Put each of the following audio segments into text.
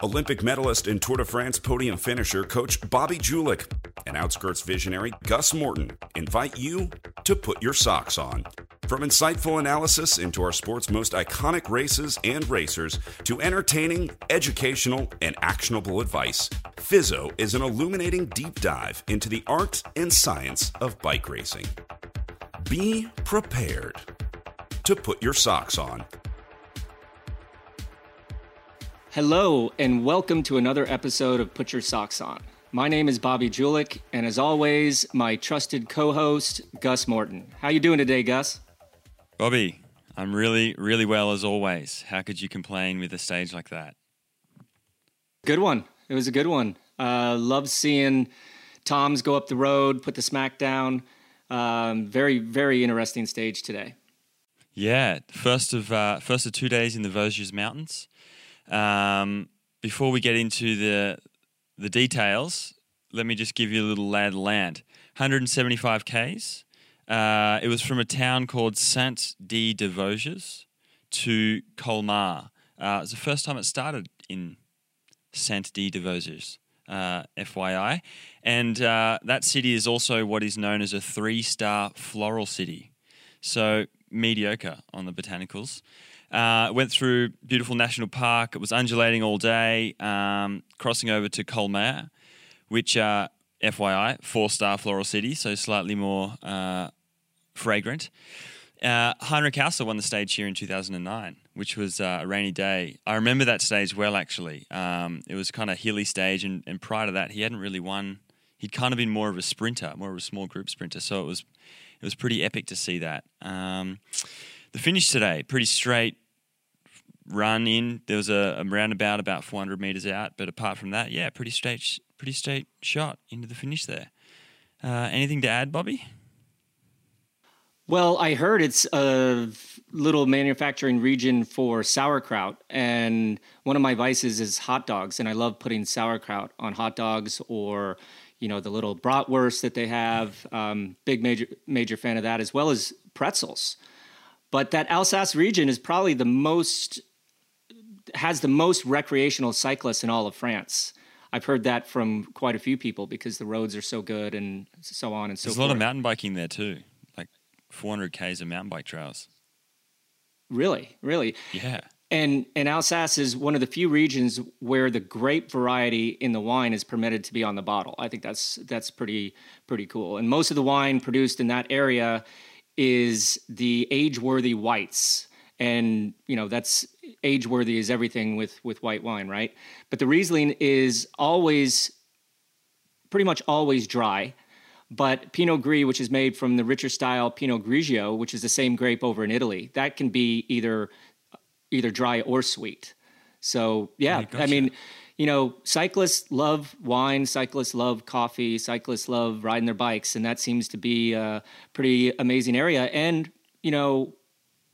Olympic medalist and Tour de France podium finisher coach Bobby Julich and Outskirts visionary Gus Morton invite you to put your socks on. From insightful analysis into our sport's most iconic races and racers to entertaining, educational, and actionable advice, Fizzo is an illuminating deep dive into the art and science of bike racing. Be prepared to put your socks on. Hello, and welcome to another episode of Put Your Socks On. My name is Bobby Julich, and as always, my trusted co-host Gus Morton. How you doing today, Gus? Bobby, I'm really, really well as always. How could you complain with a stage like that? Good one. It was a good one. Uh, love seeing Toms go up the road, put the smack down. Um, very, very interesting stage today. Yeah, first of uh, first of two days in the Vosges Mountains. Um, before we get into the the details, let me just give you a little the land. 175 k's. Uh, it was from a town called Saint de Vosges to Colmar. Uh, it was the first time it started in Saint de Vosges, uh, FYI. And uh, that city is also what is known as a three star floral city. So mediocre on the botanicals. Uh, went through beautiful national park. It was undulating all day, um, crossing over to Colmar, which, uh, FYI, four star floral city, so slightly more uh, fragrant. Uh, Heinrich Haussler won the stage here in 2009, which was uh, a rainy day. I remember that stage well, actually. Um, it was kind of hilly stage, and, and prior to that, he hadn't really won. He'd kind of been more of a sprinter, more of a small group sprinter. So it was it was pretty epic to see that. Um, the finish today, pretty straight run in. There was a, a, roundabout about 400 meters out, but apart from that, yeah, pretty straight, pretty straight shot into the finish there. Uh, anything to add, Bobby? Well, I heard it's a little manufacturing region for sauerkraut, and one of my vices is hot dogs, and I love putting sauerkraut on hot dogs or, you know, the little bratwurst that they have. Um, big major major fan of that, as well as pretzels. But that Alsace region is probably the most has the most recreational cyclists in all of France. I've heard that from quite a few people because the roads are so good and so on and so There's forth. There's a lot of mountain biking there too. like 400 k's of mountain bike trails. Really, really. Yeah. And and Alsace is one of the few regions where the grape variety in the wine is permitted to be on the bottle. I think that's that's pretty pretty cool. And most of the wine produced in that area is the age-worthy whites. And you know that's age-worthy is everything with with white wine, right? But the Riesling is always pretty much always dry but Pinot Gris, which is made from the richer style Pinot Grigio, which is the same grape over in Italy, that can be either either dry or sweet. So yeah, gotcha. I mean, you know, cyclists love wine, cyclists love coffee, cyclists love riding their bikes, and that seems to be a pretty amazing area. And you know,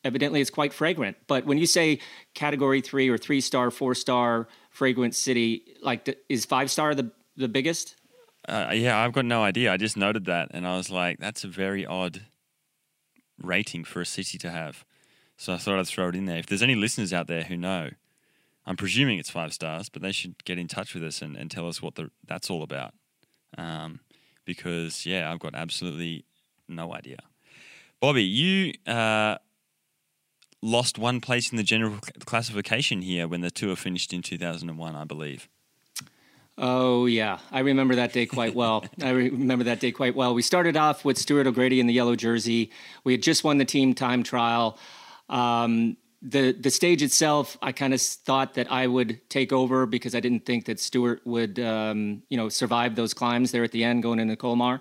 evidently it's quite fragrant. But when you say category three or three star, four star fragrant city, like is five star the the biggest? Uh, yeah, I've got no idea. I just noted that, and I was like, that's a very odd rating for a city to have. So I thought I'd throw it in there. If there's any listeners out there who know, I'm presuming it's five stars, but they should get in touch with us and, and tell us what the, that's all about. Um, because, yeah, I've got absolutely no idea. Bobby, you uh, lost one place in the general classification here when the tour finished in 2001, I believe. Oh yeah, I remember that day quite well. I remember that day quite well. We started off with Stuart O'Grady in the yellow jersey. We had just won the team time trial. Um, the the stage itself, I kind of thought that I would take over because I didn't think that Stuart would, um, you know, survive those climbs there at the end going into Colmar.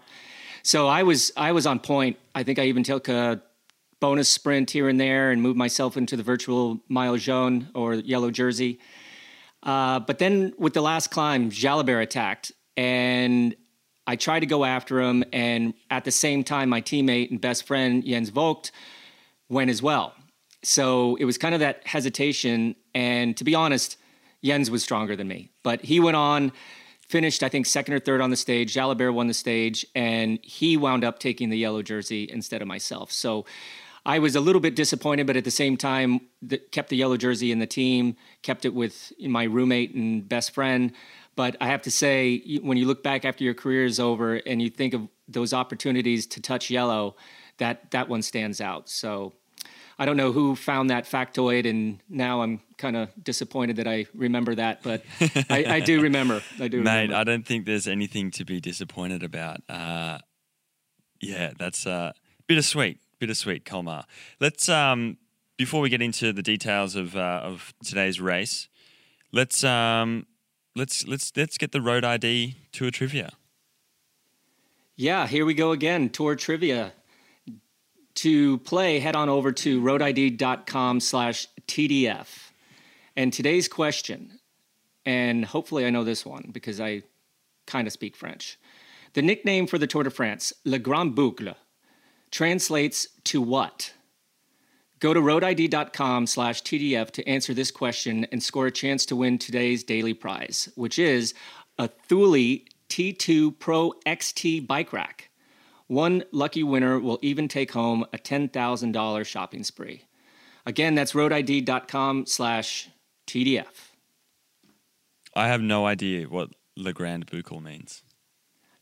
So I was I was on point. I think I even took a bonus sprint here and there and moved myself into the virtual maillot jaune or yellow jersey. Uh, but then with the last climb, Jalabert attacked, and I tried to go after him. And at the same time, my teammate and best friend Jens Voigt went as well. So it was kind of that hesitation. And to be honest, Jens was stronger than me, but he went on, finished I think second or third on the stage. Jalabert won the stage, and he wound up taking the yellow jersey instead of myself. So I was a little bit disappointed, but at the same time, kept the yellow jersey in the team, kept it with my roommate and best friend. But I have to say, when you look back after your career is over and you think of those opportunities to touch yellow, that that one stands out. So I don't know who found that factoid, and now I'm kind of disappointed that I remember that, but I, I, do remember. I do, mate. Remember. I don't think there's anything to be disappointed about. Uh, yeah, that's uh, bittersweet, bittersweet, Colmar. Let's um, before we get into the details of uh, of today's race, let's um, let's let's let's get the road ID tour trivia. Yeah, here we go again. Tour trivia. To play, head on over to roadid.com slash TDF. And today's question, and hopefully I know this one because I kind of speak French. The nickname for the Tour de France, Le Grand Boucle, translates to what? Go to roadid.com slash TDF to answer this question and score a chance to win today's daily prize, which is a Thule T2 Pro XT bike rack. One lucky winner will even take home a $10,000 shopping spree. Again, that's roadid.com slash TDF. I have no idea what Le Grand Boucle means.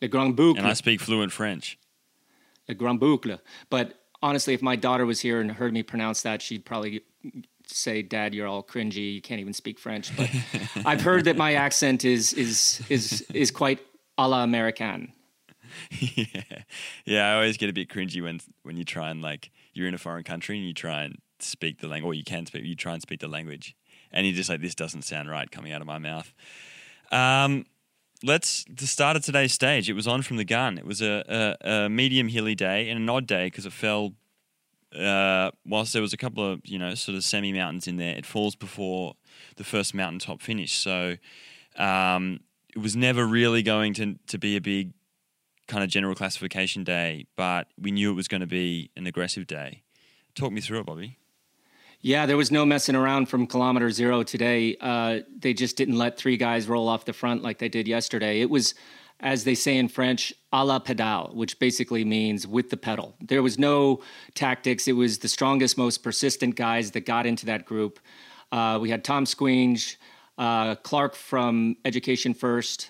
Le Grand Boucle. And I speak fluent French. Le Grand Boucle. But honestly, if my daughter was here and heard me pronounce that, she'd probably say, "Dad, you're all cringy. You can't even speak French." But I've heard that my accent is is is is quite a la American. Yeah, yeah. I always get a bit cringy when when you try and like you're in a foreign country and you try and speak the language, or you can speak, you try and speak the language, and you're just like, this doesn't sound right coming out of my mouth. Um, let's the start of today's stage. It was on from the gun. It was a, a, a medium hilly day and an odd day because it fell. Uh, whilst there was a couple of you know sort of semi mountains in there, it falls before the first mountaintop finish. So um, it was never really going to to be a big kind of general classification day, but we knew it was going to be an aggressive day. Talk me through it, Bobby. Yeah, there was no messing around from kilometer zero today. Uh, they just didn't let three guys roll off the front like they did yesterday. It was, as they say in French, a la pedale, which basically means with the pedal. There was no tactics. It was the strongest, most persistent guys that got into that group. Uh, we had Toms Skujins, uh, Clark from Education First,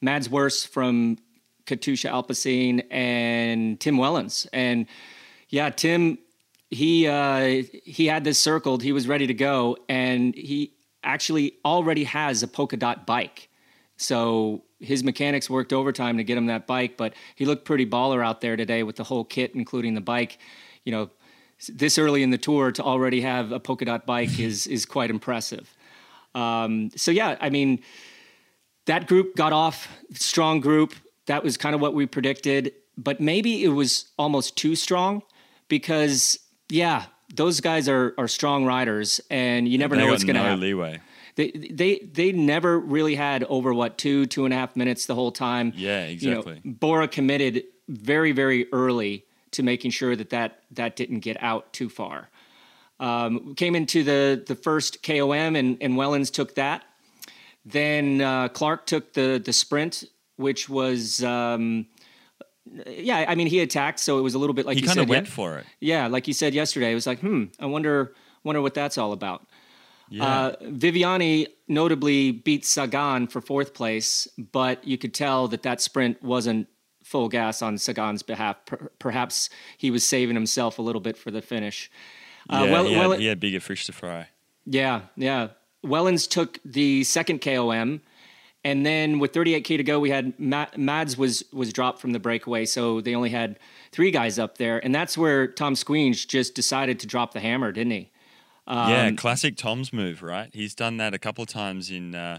Mads Würtz from Katusha Alpecin and Tim Wellens. And yeah, Tim, he uh, he had this circled. He was ready to go, and he actually already has a polka dot bike. So his mechanics worked overtime to get him that bike, but he looked pretty baller out there today with the whole kit, including the bike. You know, this early in the tour to already have a polka dot bike is is quite impressive. Um, so yeah, I mean, that group got off strong group that was kind of what we predicted, but maybe it was almost too strong because yeah, those guys are are strong riders, and you never they know what's going to no happen. leeway. They they they never really had over what two two and a half minutes the whole time. Yeah, exactly. You know, Bora committed very very early to making sure that that that didn't get out too far. Um, came into the the first KOM and and Wellens took that. Then uh, Clark took the the sprint which was um, yeah, I mean he attacked, so it was a little bit like he kind of went yeah, for it. Yeah, like you said yesterday, it was like, hmm, I wonder wonder what that's all about. Yeah. Uh, Viviani notably beat Sagan for fourth place, but you could tell that that sprint wasn't full gas on Sagan's behalf. Per- perhaps he was saving himself a little bit for the finish. Uh, yeah, well, he, had, well, he had bigger fish to fry. Yeah, yeah. Wellens took the second KOM and then with 38k to go, we had Mads was was dropped from the breakaway, so they only had three guys up there, and that's where Toms Skujins just decided to drop the hammer, didn't he? Um, yeah, classic Tom's move, right? He's done that a couple of times in uh,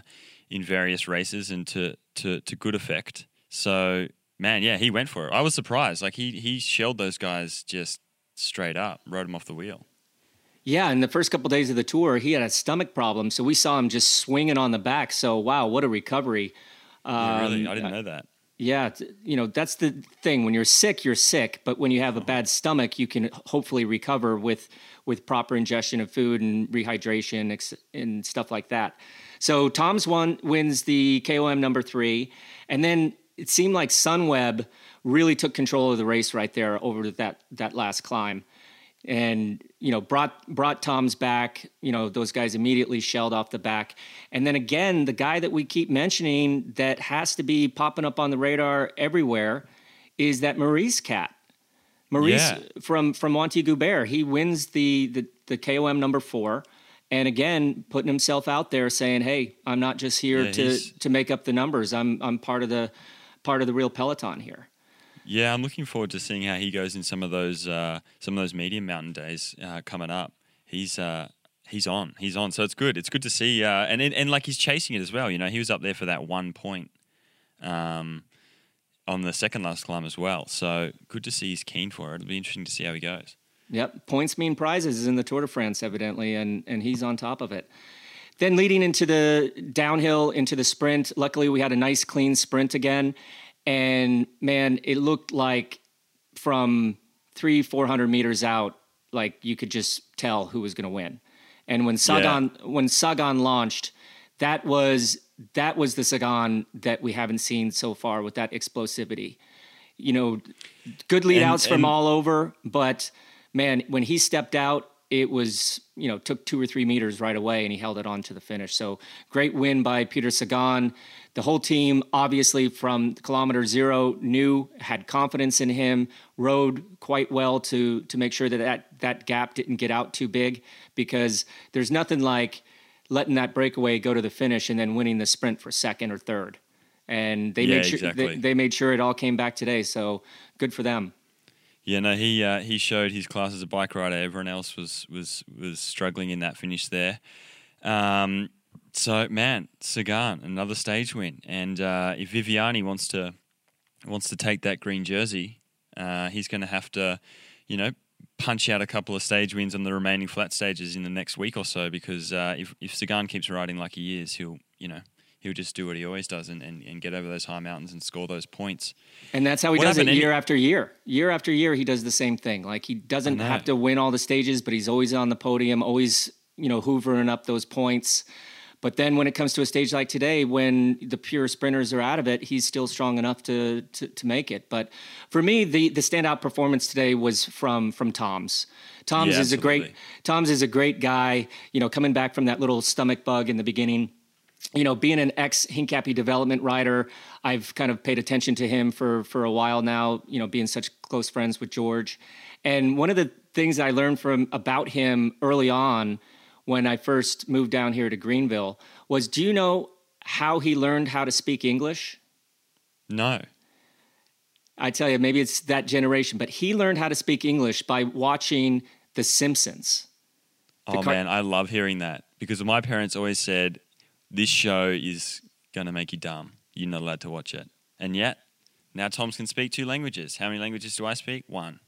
in various races and to to to good effect. So man, yeah, he went for it. I was surprised. Like he he shelled those guys just straight up, rode them off the wheel. Yeah, in the first couple of days of the tour, he had a stomach problem, so we saw him just swinging on the back. So wow, what a recovery! Um, yeah, really, I didn't know that. Yeah, you know that's the thing. When you're sick, you're sick, but when you have a uh-huh. bad stomach, you can hopefully recover with with proper ingestion of food and rehydration and stuff like that. So Tom's one wins the KOM number three, and then it seemed like Sunweb really took control of the race right there over that that last climb and you know brought brought Toms back. You know those guys immediately shelled off the back, and then again the guy that we keep mentioning that has to be popping up on the radar everywhere is that Meurisse cat. Meurisse Yeah. from from Wanty-Gobert. He wins the, the the KOM number four, and again putting himself out there saying, "Hey, I'm not just here Yeah, to he's- to make up the numbers. I'm I'm part of the part of the real peloton here." Yeah, I'm looking forward to seeing how he goes in some of those uh, some of those medium mountain days uh, coming up. He's uh, he's on, he's on. So it's good. It's good to see, uh, and, and and like he's chasing it as well. You know, he was up there for that one point um, on the second last climb as well. So good to see he's keen for it. It'll be interesting to see how he goes. Yep, points mean prizes is in the Tour de France, evidently, and and he's on top of it. Then leading into the downhill, into the sprint. Luckily, we had a nice clean sprint again, and man, it looked like from three, four hundred meters out, like you could just tell who was going to win. And when Sagan when Sagan launched, that was that was the Sagan that we haven't seen so far with that explosivity. You know, good lead And- outs from all over, but man, when he stepped out, it was you know took two or three meters right away, and he held it on to the finish. So great win by Peter Sagan. The whole team, obviously from kilometer zero, knew had confidence in him, rode quite well to to make sure that that, that gap didn't get out too big, because there's nothing like letting that breakaway go to the finish and then winning the sprint for second or third. And they Yeah, made sure exactly. they, they made sure it all came back today. So good for them. Yeah, no, he uh, he showed his class as a bike rider. Everyone else was was was struggling in that finish there. Um, so man, Sagan, another stage win, and uh, if Viviani wants to wants to take that green jersey, uh, he's going to have to, you know, punch out a couple of stage wins on the remaining flat stages in the next week or so. Because uh, if if Sagan keeps riding like he is, he'll you know he'll just do what he always does and, and, and get over those high mountains and score those points. And that's how he What does it happened any- year after year. Year after year, he does the same thing. Like he doesn't have to win all the stages, but he's always on the podium, always, you know, hoovering up those points. But then when it comes to a stage like today, when the pure sprinters are out of it, he's still strong enough to to, to make it. But for me, the the standout performance today was from from Toms. Toms Yeah, is a great. Toms is a great guy. You know, coming back from that little stomach bug in the beginning you know, being an ex Hincapie development rider, I've kind of paid attention to him for for a while now. You know, being such close friends with George, and one of the things I learned from about him early on when I first moved down here to Greenville was, do you know how he learned how to speak English? No, I tell you, maybe it's that generation, but he learned how to speak English by watching The Simpsons. Oh car- man, I love hearing that because my parents always said this show is going to make you dumb. You're not allowed to watch it. And yet, now Toms can speak two languages. How many languages do I speak? One.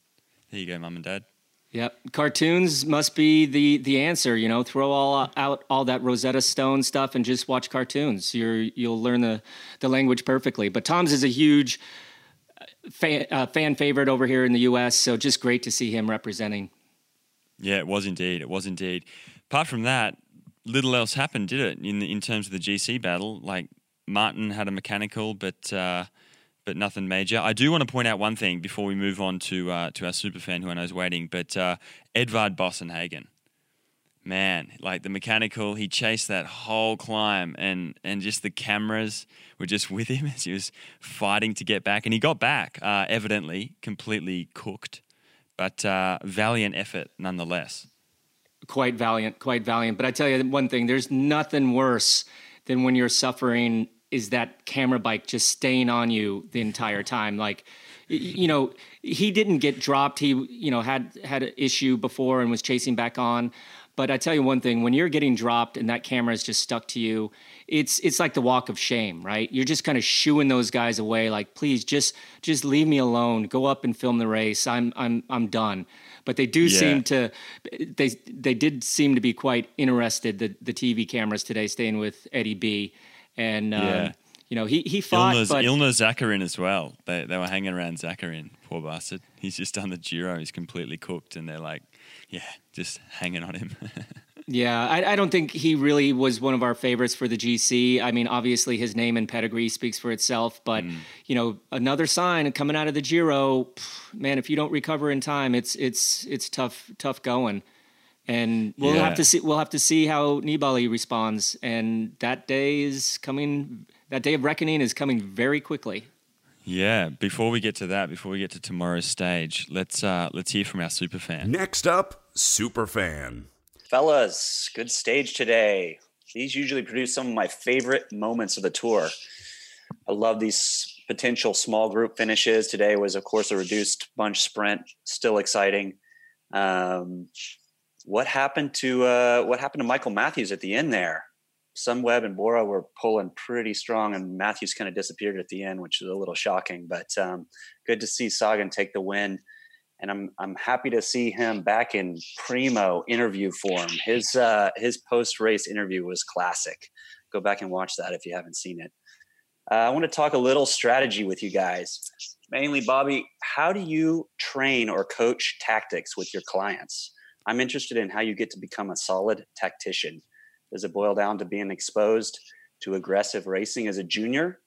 There you go, mum and dad. Yep, cartoons must be the the answer. You know, throw all out all that Rosetta Stone stuff and just watch cartoons. You're you'll learn the the language perfectly. But Toms is a huge fan, uh, fan favorite over here in the U.S. So just great to see him representing. Yeah, it was indeed. It was indeed. Apart from that, little else happened, did it? In in terms of the GC battle, like Martin had a mechanical, but uh, but nothing major. I do want to point out one thing before we move on to uh, to our super fan who I know is waiting. But uh, Edvald Boasson Hagen, man, like the mechanical, he chased that whole climb, and and just the cameras were just with him as he was fighting to get back, and he got back. Uh, evidently, completely cooked, but uh, valiant effort nonetheless. Quite valiant, quite valiant. But I tell you one thing: there's nothing worse than when you're suffering is that camera bike just staying on you the entire time. Like, you know, he didn't get dropped. He, you know, had had an issue before and was chasing back on. But I tell you one thing: when you're getting dropped and that camera is just stuck to you, it's it's like the walk of shame, right? You're just kind of shooing those guys away. Like, please, just just leave me alone. Go up and film the race. I'm I'm I'm done. But they do Yeah. seem to they they did seem to be quite interested. The the TV cameras today, staying with Eddie B, and um, Yeah. you know he he fought, Ilnur's, but Ilnur Zakarin as well. They, they were hanging around Zakarin, poor bastard. He's just done the Giro. He's completely cooked, and they're like, yeah, just hanging on him. Yeah, I, I, don't think he really was one of our favorites for the GC. I mean, obviously his name and pedigree speaks for itself, but mm. you know, another sign coming out of the Giro, man, if you don't recover in time, it's it's it's tough tough going. And we'll yeah. have to see we'll have to see how Nibali responds and that day is coming that day of reckoning is coming very quickly. Yeah, before we get to that, before we get to tomorrow's stage, let's uh, let's hear from our super fan. Next up, super fan. Fellas, good stage today. These usually produce some of my favorite moments of the tour. I love these potential small group finishes. Today was, of course, a reduced bunch sprint, still exciting. Um, what happened to uh, what happened to Michael Matthews at the end there? some Sunweb and Bora were pulling pretty strong, and Matthews kind of disappeared at the end, which is a little shocking. But um, good to see Sagan take the win, and I'm I'm happy to see him back in primo interview form. His uh, his post race interview was classic. Go back and watch that if you haven't seen it. Uh, I want to talk a little strategy with you guys. Mainly, Bobby, how do you train or coach tactics with your clients? I'm interested in how you get to become a solid tactician does it boil down to being exposed to aggressive racing as a junior,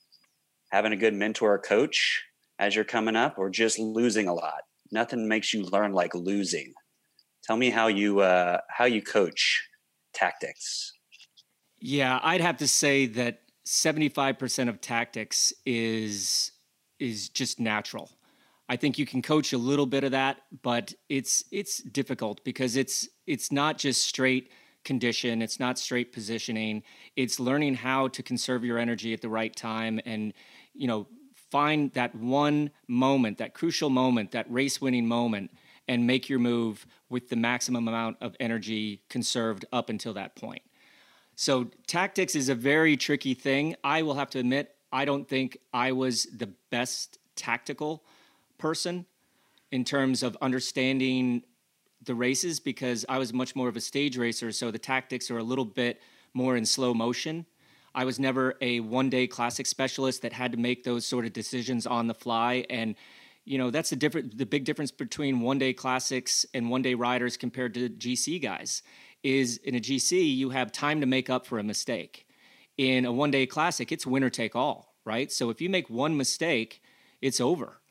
having a good mentor or coach as you're coming up, or just losing a lot? Nothing makes you learn like losing. Tell me how you uh, how you coach tactics. Yeah, I'd have to say that 75% of tactics is is just natural. I think you can coach a little bit of that, but it's it's difficult because it's it's not just straight condition, it's not straight positioning. It's learning how to conserve your energy at the right time and, you know, find that one moment, that crucial moment, that race winning moment, and make your move with the maximum amount of energy conserved up until that point. So, tactics is a very tricky thing. I will have to admit, I don't think I was the best tactical person in terms of understanding the races because I was much more of a stage racer, so the tactics are a little bit more in slow motion. I was never a one day classic specialist that had to make those sort of decisions on the fly. And, you know, that's the different the big difference between one day classics and one day riders compared to GC guys is in a GC, you have time to make up for a mistake. In a one day classic, it's winner take all, right? So if you make one mistake, it's over.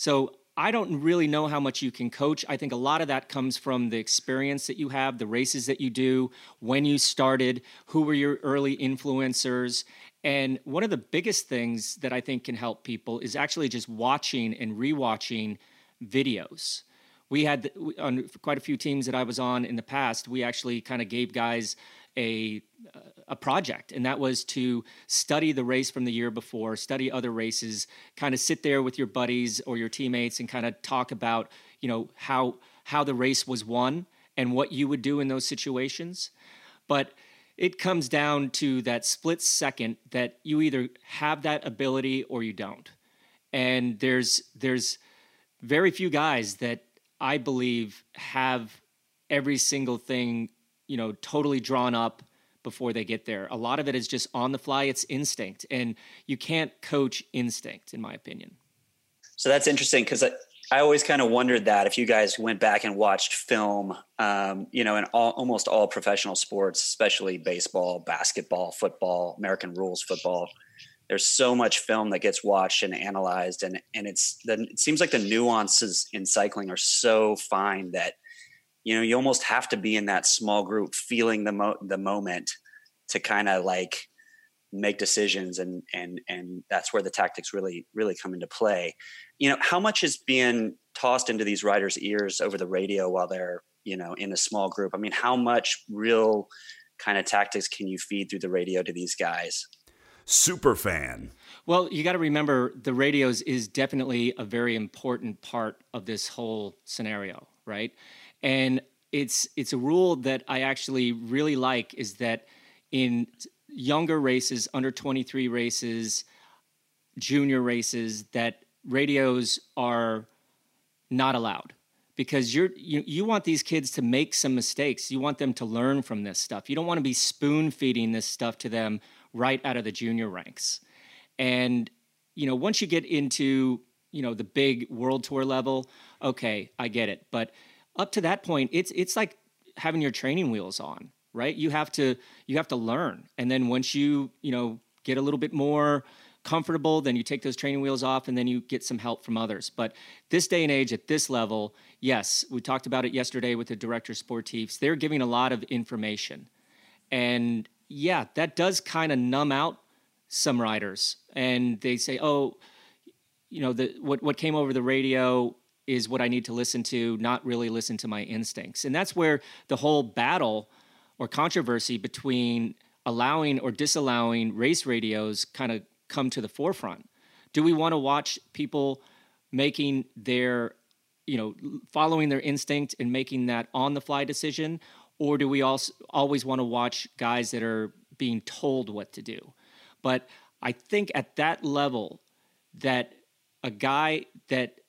So I don't really know how much you can coach. I think a lot of that comes from the experience that you have, the races that you do, when you started, who were your early influencers. And one of the biggest things that I think can help people is actually just watching and rewatching videos. We had on quite a few teams that I was on in the past, we actually kind of gave guys a a project, and that was to study the race from the year before, study other races, kind of sit there with your buddies or your teammates, and kind of talk about you know how how the race was won and what you would do in those situations. But it comes down to that split second that you either have that ability or you don't. And there's there's very few guys that I believe have every single thing, you know, totally drawn up before they get there. A lot of it is just on the fly, it's instinct, and you can't coach instinct, in my opinion. So that's interesting because I, I, always kind of wondered that if you guys went back and watched film, um, you know, in all, almost all professional sports, especially baseball, basketball, football, American rules football. There's so much film that gets watched and analyzed, and and it's the, it seems like the nuances in cycling are so fine that you know you almost have to be in that small group feeling the mo- the moment to kind of like make decisions and and and that's where the tactics really really come into play. You know how much is being tossed into these riders ears over the radio while they're you know in a small group? I mean how much real kind of tactics can you feed through the radio to these guys? Super fan. Well you got to remember the radios is definitely a very important part of this whole scenario right and it's it's a rule that I actually really like is that in younger races, under 23 races, junior races, that radios are not allowed because you're you, you want these kids to make some mistakes. You want them to learn from this stuff. You don't want to be spoon feeding this stuff to them right out of the junior ranks. And you know, once you get into you know the big world tour level, okay, I get it, but up to that point, it's it's like having your training wheels on. right? You have to you have to learn, and then once you you know get a little bit more comfortable, then you take those training wheels off, and then you get some help from others. But this day and age, at this level, yes, we talked about it yesterday with the director sportifs. They're giving a lot of information, and yeah, that does kind of numb out some riders, and they say, oh. You know the what what came over the radio is what I need to listen to, not really listen to my instincts. And that's where the whole battle or controversy between allowing or disallowing race radios kind of come to the forefront. Do we want to watch people making their, you know, following their instinct and making that on the fly decision? Or do we also always want to watch guys that are being told what to do? But I think at that level, that a guy that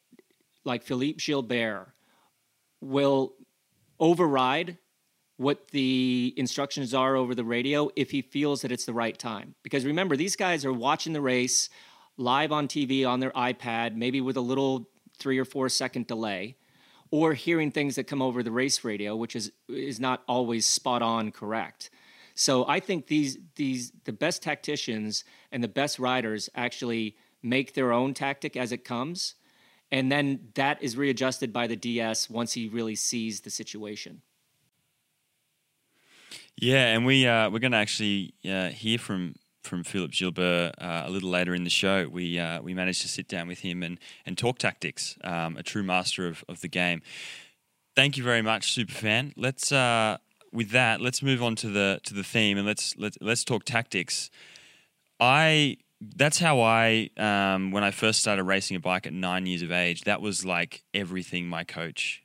like Philippe Gilbert will override what the instructions are over the radio if he feels that it's the right time. Because remember, these guys are watching the race live on TV on their iPad, maybe with a little three or four second delay, or hearing things that come over the race radio, which is is not always spot on correct. So I think these these the best tacticians and the best riders actually make their own tactic as it comes and then that is readjusted by the DS once he really sees the situation. Yeah, and we uh, we're going to actually uh, hear from from Philippe Gilbert uh, a little later in the show. We uh, we managed to sit down with him and and talk tactics. Um, a true master of, of the game. Thank you very much, superfan. Let's uh, with that, let's move on to the to the theme and let's let's let's talk tactics. I that's how I, um, when I first started racing a bike at nine years of age, that was like everything my coach,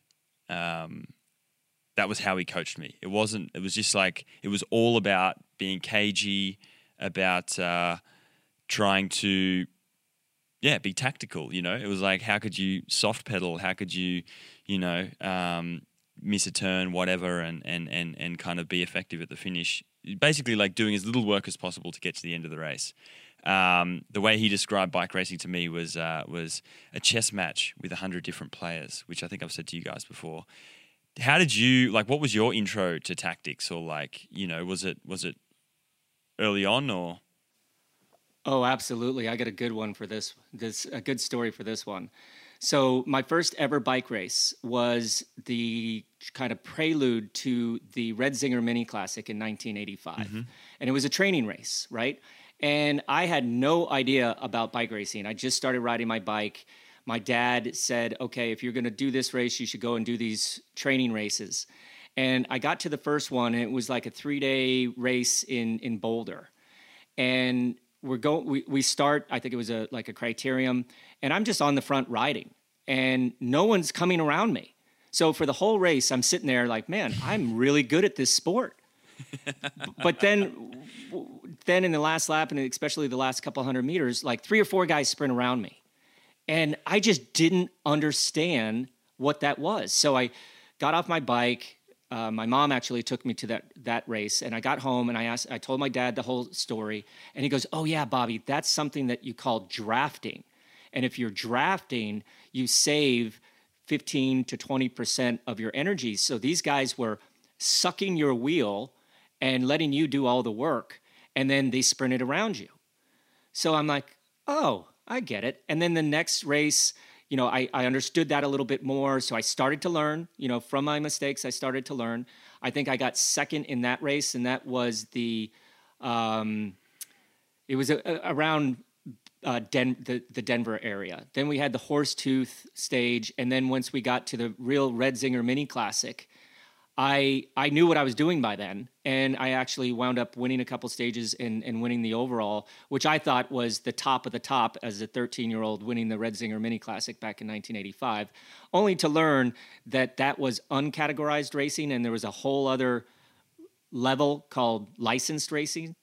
um, that was how he coached me. It wasn't, it was just like, it was all about being cagey, about uh, trying to, yeah, be tactical, you know? It was like, how could you soft pedal? How could you, you know, um, miss a turn, whatever, and, and, and, and kind of be effective at the finish? Basically, like doing as little work as possible to get to the end of the race. Um, the way he described bike racing to me was uh, was a chess match with a hundred different players, which I think I've said to you guys before. How did you like? What was your intro to tactics, or like you know, was it was it early on or? Oh, absolutely! I got a good one for this. This a good story for this one. So my first ever bike race was the kind of prelude to the Red Zinger Mini Classic in 1985, mm-hmm. and it was a training race, right? And I had no idea about bike racing. I just started riding my bike. My dad said, okay, if you're going to do this race, you should go and do these training races. And I got to the first one, and it was like a three day race in, in Boulder. And we're going, we, we start, I think it was a, like a criterium, and I'm just on the front riding, and no one's coming around me. So for the whole race, I'm sitting there like, man, I'm really good at this sport. but then then in the last lap and especially the last couple hundred meters, like three or four guys sprint around me. And I just didn't understand what that was. So I got off my bike. Uh, my mom actually took me to that that race, and I got home and I asked. I told my dad the whole story, and he goes, "Oh yeah, Bobby, that's something that you call drafting. And if you're drafting, you save 15 to 20 percent of your energy. So these guys were sucking your wheel and letting you do all the work and then they sprinted around you. So I'm like, oh, I get it. And then the next race, you know, I, I understood that a little bit more. So I started to learn, you know, from my mistakes, I started to learn. I think I got second in that race, and that was the, um, it was a, a, around uh, Den- the, the Denver area. Then we had the Horsetooth stage, and then once we got to the real Red Zinger Mini Classic, I I knew what I was doing by then, and I actually wound up winning a couple stages and, and winning the overall, which I thought was the top of the top as a 13 year old winning the Red Zinger Mini Classic back in 1985, only to learn that that was uncategorized racing and there was a whole other level called licensed racing.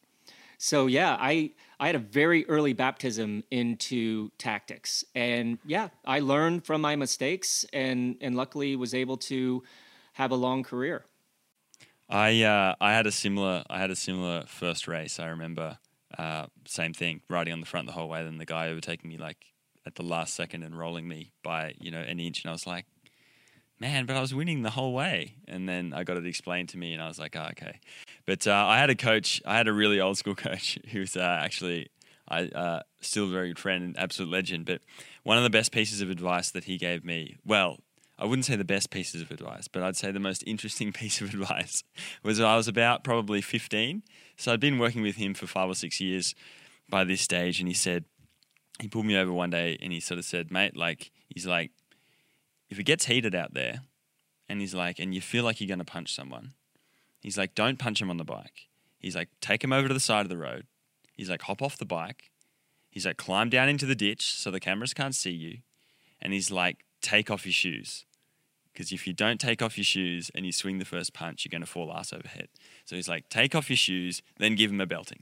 So yeah, I I had a very early baptism into tactics, and yeah, I learned from my mistakes, and and luckily was able to have a long career. I uh, I had a similar I had a similar first race. I remember uh, same thing, riding on the front the whole way. Then the guy overtaking me like at the last second and rolling me by you know an inch, and I was like, man, but I was winning the whole way. And then I got it explained to me, and I was like, oh, okay. But uh, I had a coach, I had a really old school coach who's uh, actually I uh, still a very good friend and absolute legend. But one of the best pieces of advice that he gave me, well, I wouldn't say the best pieces of advice, but I'd say the most interesting piece of advice was I was about probably 15. So I'd been working with him for five or six years by this stage, and he said, he pulled me over one day and he sort of said, mate, like, he's like, if it gets heated out there, and he's like, and you feel like you're going to punch someone, he's like, don't punch him on the bike. He's like, take him over to the side of the road. He's like, hop off the bike. He's like, climb down into the ditch so the cameras can't see you. And he's like, take off your shoes. Because if you don't take off your shoes and you swing the first punch, you're going to fall ass over head. So he's like, take off your shoes, then give him a belting.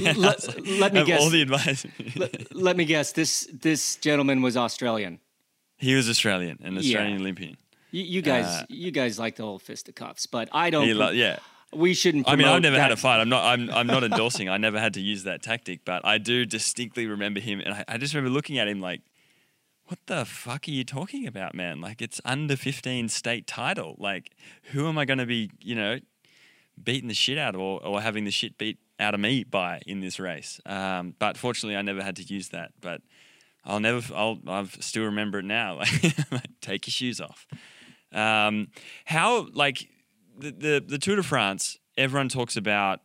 let, like, let, me guess. All the advice. let, let, me guess. This this gentleman was Australian. He was Australian, an Australian yeah. Olympian. You, you guys, uh, you guys like the old fisticuffs, but I don't. Lo- yeah. We shouldn't. I mean, I've never that. had a fight. I'm not. I'm. I'm not endorsing. I never had to use that tactic, but I do distinctly remember him, and I, I just remember looking at him like, what the fuck are you talking about, man? Like it's under 15 state title. Like who am I going to be, you know, beating the shit out of or, or having the shit beat out of me by in this race? Um, but fortunately, I never had to use that. But I'll never, I'll, I still remember it now. Like take your shoes off. Um, how, like the, the, the Tour de France, everyone talks about,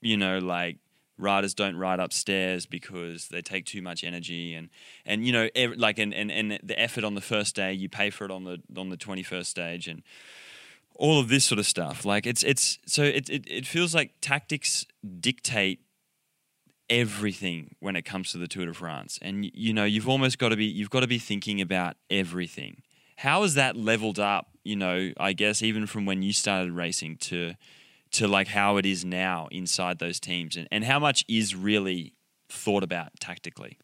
you know, like riders don't ride upstairs because they take too much energy and and you know ev- like and, and and the effort on the first day you pay for it on the on the 21st stage and all of this sort of stuff. Like it's it's so it it, it feels like tactics dictate everything when it comes to the Tour de France. And you know you've almost got to be you've got to be thinking about everything. How has that leveled up you know i guess even from when you started racing to to like how it is now inside those teams and, and how much is really thought about tactically?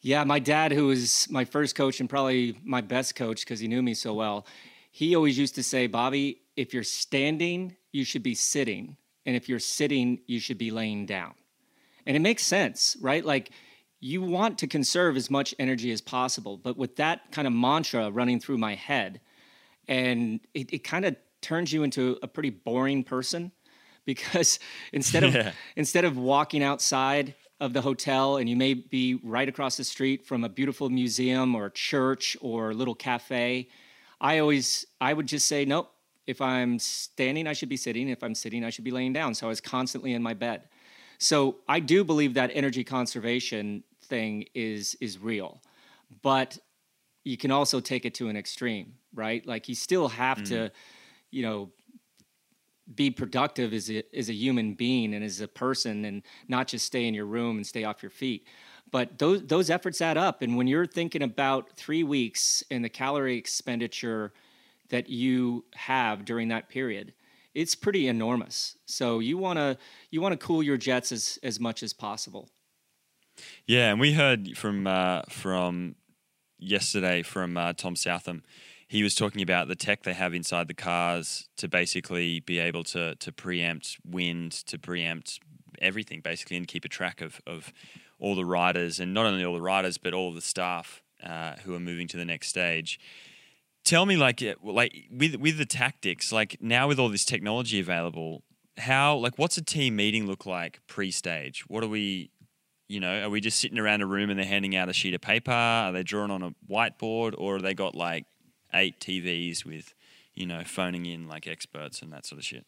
Yeah, my dad, who was my first coach and probably my best coach because he knew me so well, he always used to say, Bobby, if you're standing, you should be sitting. And if you're sitting, you should be laying down. And it makes sense, right? Like you want to conserve as much energy as possible. But with that kind of mantra running through my head, and it, it kind of turns you into a pretty boring person because instead of yeah. instead of walking outside of the hotel and you may be right across the street from a beautiful museum or church or little cafe i always i would just say nope if i'm standing i should be sitting if i'm sitting i should be laying down so i was constantly in my bed so i do believe that energy conservation thing is is real but you can also take it to an extreme right like you still have mm. to you know be productive as a, as a human being and as a person and not just stay in your room and stay off your feet. But those those efforts add up. And when you're thinking about 3 weeks and the calorie expenditure that you have during that period it's pretty enormous. So you want to you want to cool your jets as as much as possible. Yeah and we heard from uh, from yesterday from uh, Tom Southam he was talking about the tech they have inside the cars to basically be able to to preempt wind, to preempt everything basically, and keep a track of of all the riders, and not only all the riders, but all the staff uh, who are moving to the next stage. Tell me, like, like with with the tactics, like now with all this technology available, how like what's a team meeting look like pre-stage? What are we you know, are we just sitting around a room and they're handing out a sheet of paper? Are they drawing on a whiteboard, or are they got like eight TVs with, you know, phoning in like experts and that sort of shit.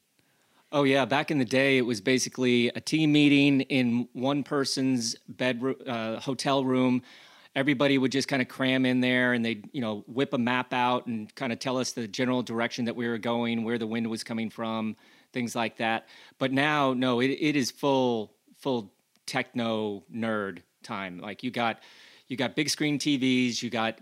Oh yeah, back in the day, it was basically a team meeting in one person's bedroom, uh, hotel room. Everybody would just kind of cram in there, and they'd you know whip a map out and kind of tell us the general direction that we were going, where the wind was coming from, things like that. But now, no, it, it is full full techno nerd time. Like you got you got big screen TVs, you got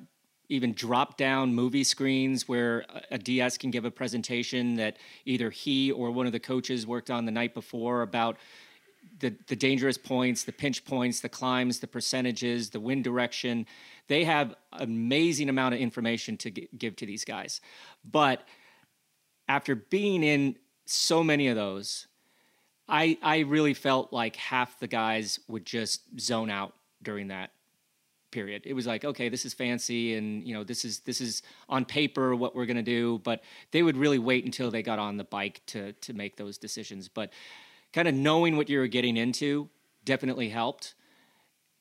even drop down movie screens where a DS can give a presentation that either he or one of the coaches worked on the night before about the, the dangerous points, the pinch points, the climbs, the percentages, the wind direction. They have amazing amount of information to g- give to these guys. But after being in so many of those, I I really felt like half the guys would just zone out during that period. It was like, okay, this is fancy, and you know, this is this is on paper what we're to do. But they would really wait until they got on the bike to to make those decisions. But kind of knowing what you were getting into definitely helped.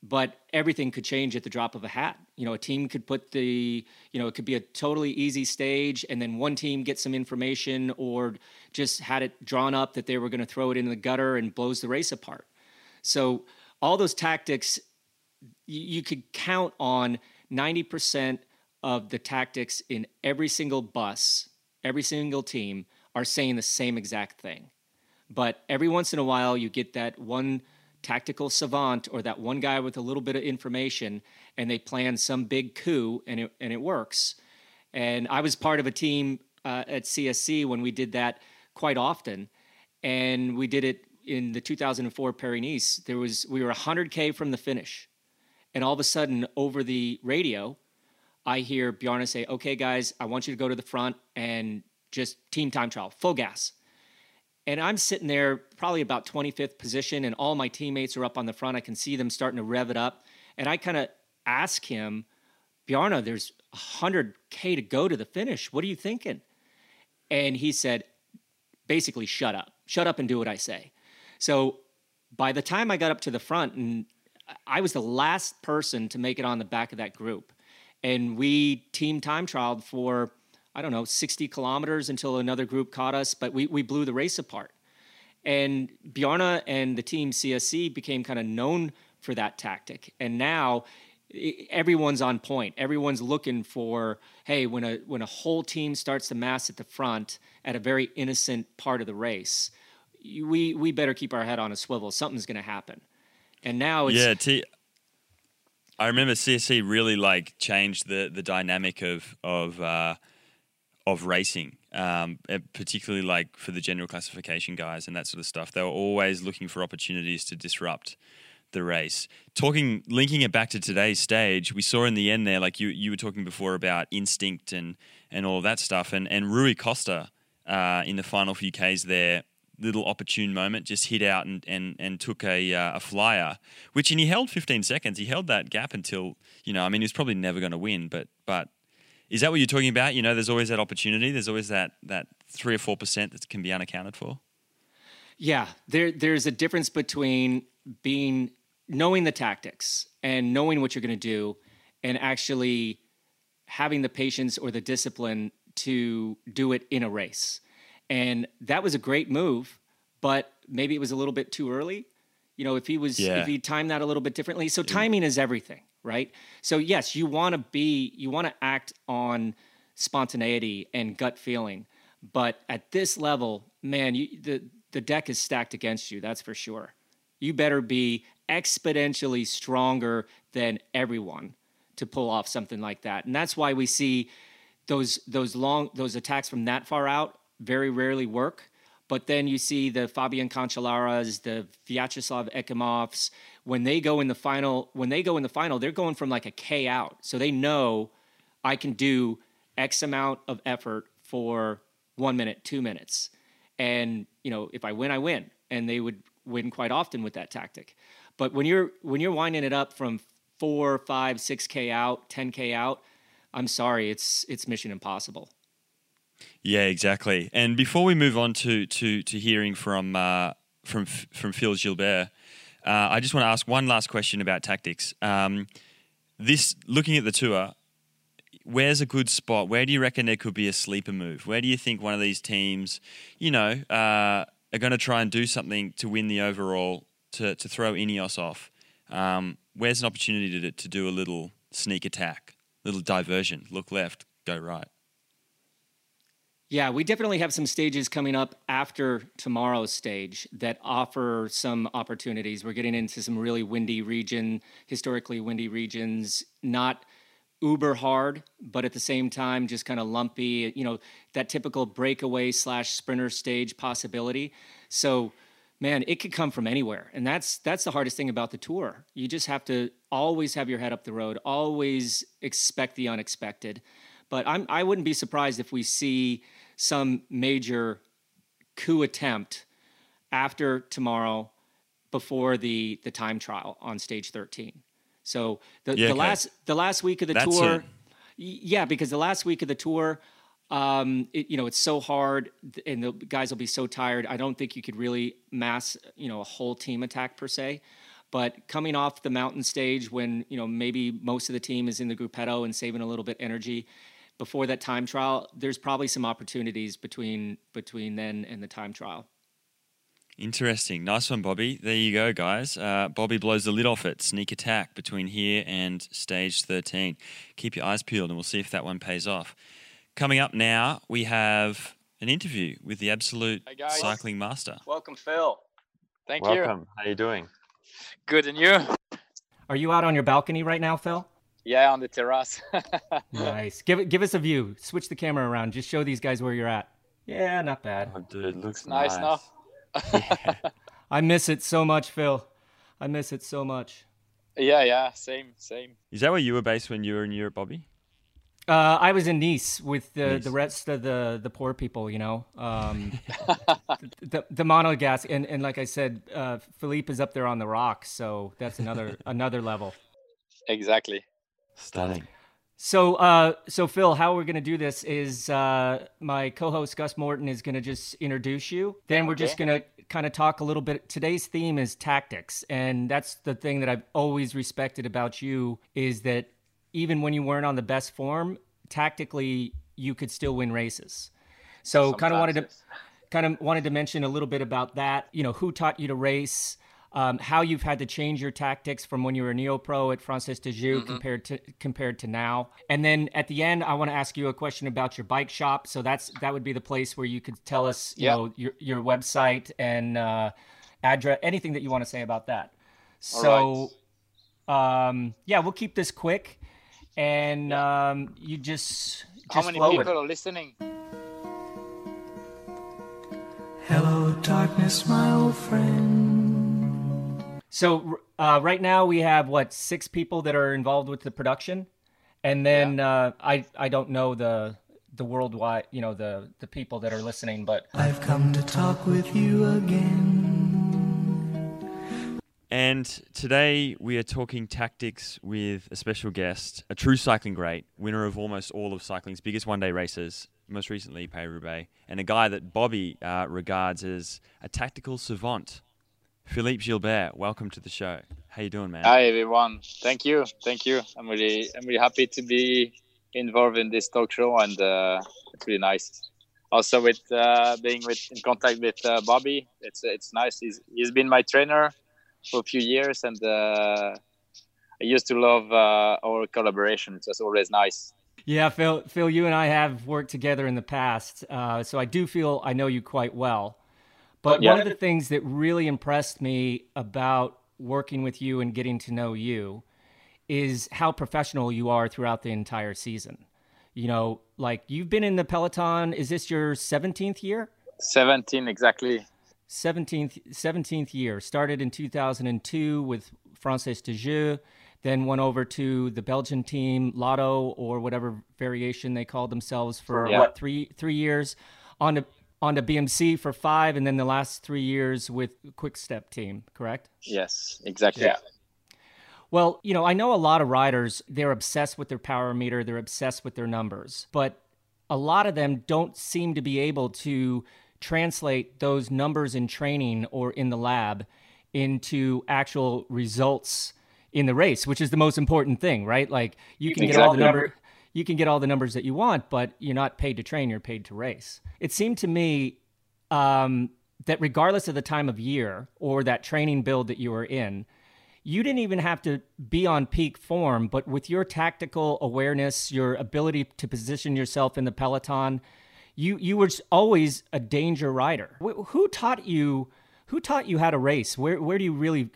But everything could change at the drop of a hat. You know, a team could put the, you know, it could be a totally easy stage, and then one team gets some information or just had it drawn up that they were going to throw it in the gutter and blows the race apart. So all those tactics you could count on 90% of the tactics in every single bus, every single team are saying the same exact thing. But every once in a while, you get that one tactical savant or that one guy with a little bit of information, and they plan some big coup, and it, and it works. And I was part of a team uh, at CSC when we did that quite often, and we did it in the 2004 Paris Nice. There was we were 100k from the finish and all of a sudden, over the radio, I hear Bjarne say, okay, guys, I want you to go to the front and just team time trial, full gas. And I'm sitting there, probably about 25th position, and all my teammates are up on the front. I can see them starting to rev it up. And I kind of ask him, Bjarne, there's 100K to go to the finish. What are you thinking? And he said, basically, shut up. Shut up and do what I say. So by the time I got up to the front and I was the last person to make it on the back of that group. And we team time trialed for, I don't know, 60 kilometers until another group caught us, but we, we blew the race apart. And Bjarne and the team CSC became kind of known for that tactic. And now everyone's on point. Everyone's looking for, hey, when a when a whole team starts to mass at the front at a very innocent part of the race, we we better keep our head on a swivel. Something's going to happen. And now it's yeah. T- I remember CSC really like changed the the dynamic of of uh, of racing, um, particularly like for the general classification guys and that sort of stuff. They were always looking for opportunities to disrupt the race. Talking, linking it back to today's stage, we saw in the end there, like you you were talking before about instinct and and all that stuff, and and Rui Costa uh, in the final few k's there little opportune moment, just hit out and and, and took a uh, a flyer, which and he held 15 seconds. He held that gap until you know. I mean, he was probably never going to win, but but is that what you're talking about? You know, there's always that opportunity. There's always that that three or four percent that can be unaccounted for. Yeah, there there's a difference between being knowing the tactics and knowing what you're going to do, and actually having the patience or the discipline to do it in a race. And that was a great move, but maybe it was a little bit too early. You know, if he was yeah. if he timed that a little bit differently. So timing is everything, right? So yes, you want to be you want to act on spontaneity and gut feeling, but at this level, man, you, the the deck is stacked against you. That's for sure. You better be exponentially stronger than everyone to pull off something like that. And that's why we see those those long those attacks from that far out very rarely work. But then you see the Fabian Cancellara's, the Vyacheslav Ekimov's, when they go in the final, when they go in the final, they're going from like a K out. So they know I can do X amount of effort for one minute, two minutes. And, you know, if I win, I win. And they would win quite often with that tactic. But when you're when you're winding it up from four, five, six K out, ten K out, I'm sorry, it's it's mission impossible. Yeah, exactly. And before we move on to to to hearing from uh, from from Phil Gilbert, uh, I just want to ask one last question about tactics. Um, this looking at the tour, where's a good spot? Where do you reckon there could be a sleeper move? Where do you think one of these teams, you know, uh, are going to try and do something to win the overall to to throw Ineos off? Um, where's an opportunity to to do a little sneak attack, little diversion, look left, go right? Yeah, we definitely have some stages coming up after tomorrow's stage that offer some opportunities. We're getting into some really windy region, historically windy regions, not uber hard, but at the same time just kind of lumpy, you know, that typical breakaway slash sprinter stage possibility. So man, it could come from anywhere. And that's that's the hardest thing about the tour. You just have to always have your head up the road, always expect the unexpected. But I'm I wouldn't be surprised if we see some major coup attempt after tomorrow before the the time trial on stage 13 So the, yeah, the okay. last the last week of the That's tour, yeah, because the last week of the tour, um, it, you know, it's so hard, and the guys will be so tired. I don't think you could really mass, you know, a whole team attack per se. But coming off the mountain stage, when you know maybe most of the team is in the gruppetto and saving a little bit energy before that time trial, there's probably some opportunities between between then and the time trial. Interesting. Nice one, Bobby. There you go, guys. Uh, Bobby blows the lid off it. Sneak attack between here and stage 13. Keep your eyes peeled and we'll see if that one pays off. Coming up now, we have an interview with the absolute cycling master. Welcome, Phil. Thank Welcome. you. Welcome. How are you doing? Good, and you? Are you out on your balcony right now, Phil? Yeah, on the terrace. nice. Give it. Give us a view. Switch the camera around. Just show these guys where you're at. Yeah, not bad. Oh, dude, looks nice. nice. Now. I miss it so much, Phil. I miss it so much. Yeah, yeah, same, same. Is that where you were based when you were in Europe, Bobby? Uh, I was in Nice with the, nice. the rest of the, the poor people, you know. Um, the the monogas and, and like I said, uh, Philippe is up there on the rocks, so that's another another level. Exactly. Stunning. So, uh, so Phil, how we're gonna do this is uh, my co-host Gus Morton is gonna just introduce you. Then we're okay. just gonna kind of talk a little bit. Today's theme is tactics, and that's the thing that I've always respected about you is that even when you weren't on the best form, tactically you could still win races. So, kind of wanted to kind of wanted to mention a little bit about that. You know, who taught you to race? Um, how you've had to change your tactics from when you were a neo pro at Française des Jeux mm-hmm. compared to compared to now. And then at the end, I want to ask you a question about your bike shop. So that's that would be the place where you could tell us, you yep. know, your your website and uh, address, anything that you want to say about that. So, right. um, yeah, we'll keep this quick, and yeah. um, you just, just how many people are listening? Hello, darkness, my old friend. So uh, right now we have what six people that are involved with the production, and then yeah. uh, I I don't know the the worldwide you know the the people that are listening, but I've come to talk with you again. And today we are talking tactics with a special guest, a true cycling great, winner of almost all of cycling's biggest one day races, most recently Paris Roubaix, and a guy that Bobby uh, regards as a tactical savant. Philippe Gilbert, welcome to the show. How you doing, man? Hi, everyone. Thank you. Thank you. I'm really, I'm really happy to be involved in this talk show, and uh, it's really nice. Also, with uh, being with in contact with uh, Bobby, it's it's nice. He's he's been my trainer for a few years, and uh, I used to love uh, our collaboration. It was always nice. Yeah, Phil. Phil, you and I have worked together in the past, uh, so I do feel I know you quite well. But yeah. one of the things that really impressed me about working with you and getting to know you is how professional you are throughout the entire season. You know, like you've been in the Peloton, is this your 17th year? 17 exactly. 17th 17th year. Started in 2002 with Française des Jeux, then went over to the Belgian team Lotto or whatever variation they called themselves for yeah. what 3 3 years on to on to BMC for five, and then the last three years with Quick Step team, correct? Yes, exactly. Yeah. Well, you know, I know a lot of riders, they're obsessed with their power meter, they're obsessed with their numbers, but a lot of them don't seem to be able to translate those numbers in training or in the lab into actual results in the race, which is the most important thing, right? Like you can exactly. get all the number you can get all the numbers that you want, but you're not paid to train, you're paid to race. It seemed to me um, that regardless of the time of year or that training build that you were in, you didn't even have to be on peak form, but with your tactical awareness, your ability to position yourself in the peloton, you you were always a danger rider. Who taught you? Who taught you how to race? Where where do you really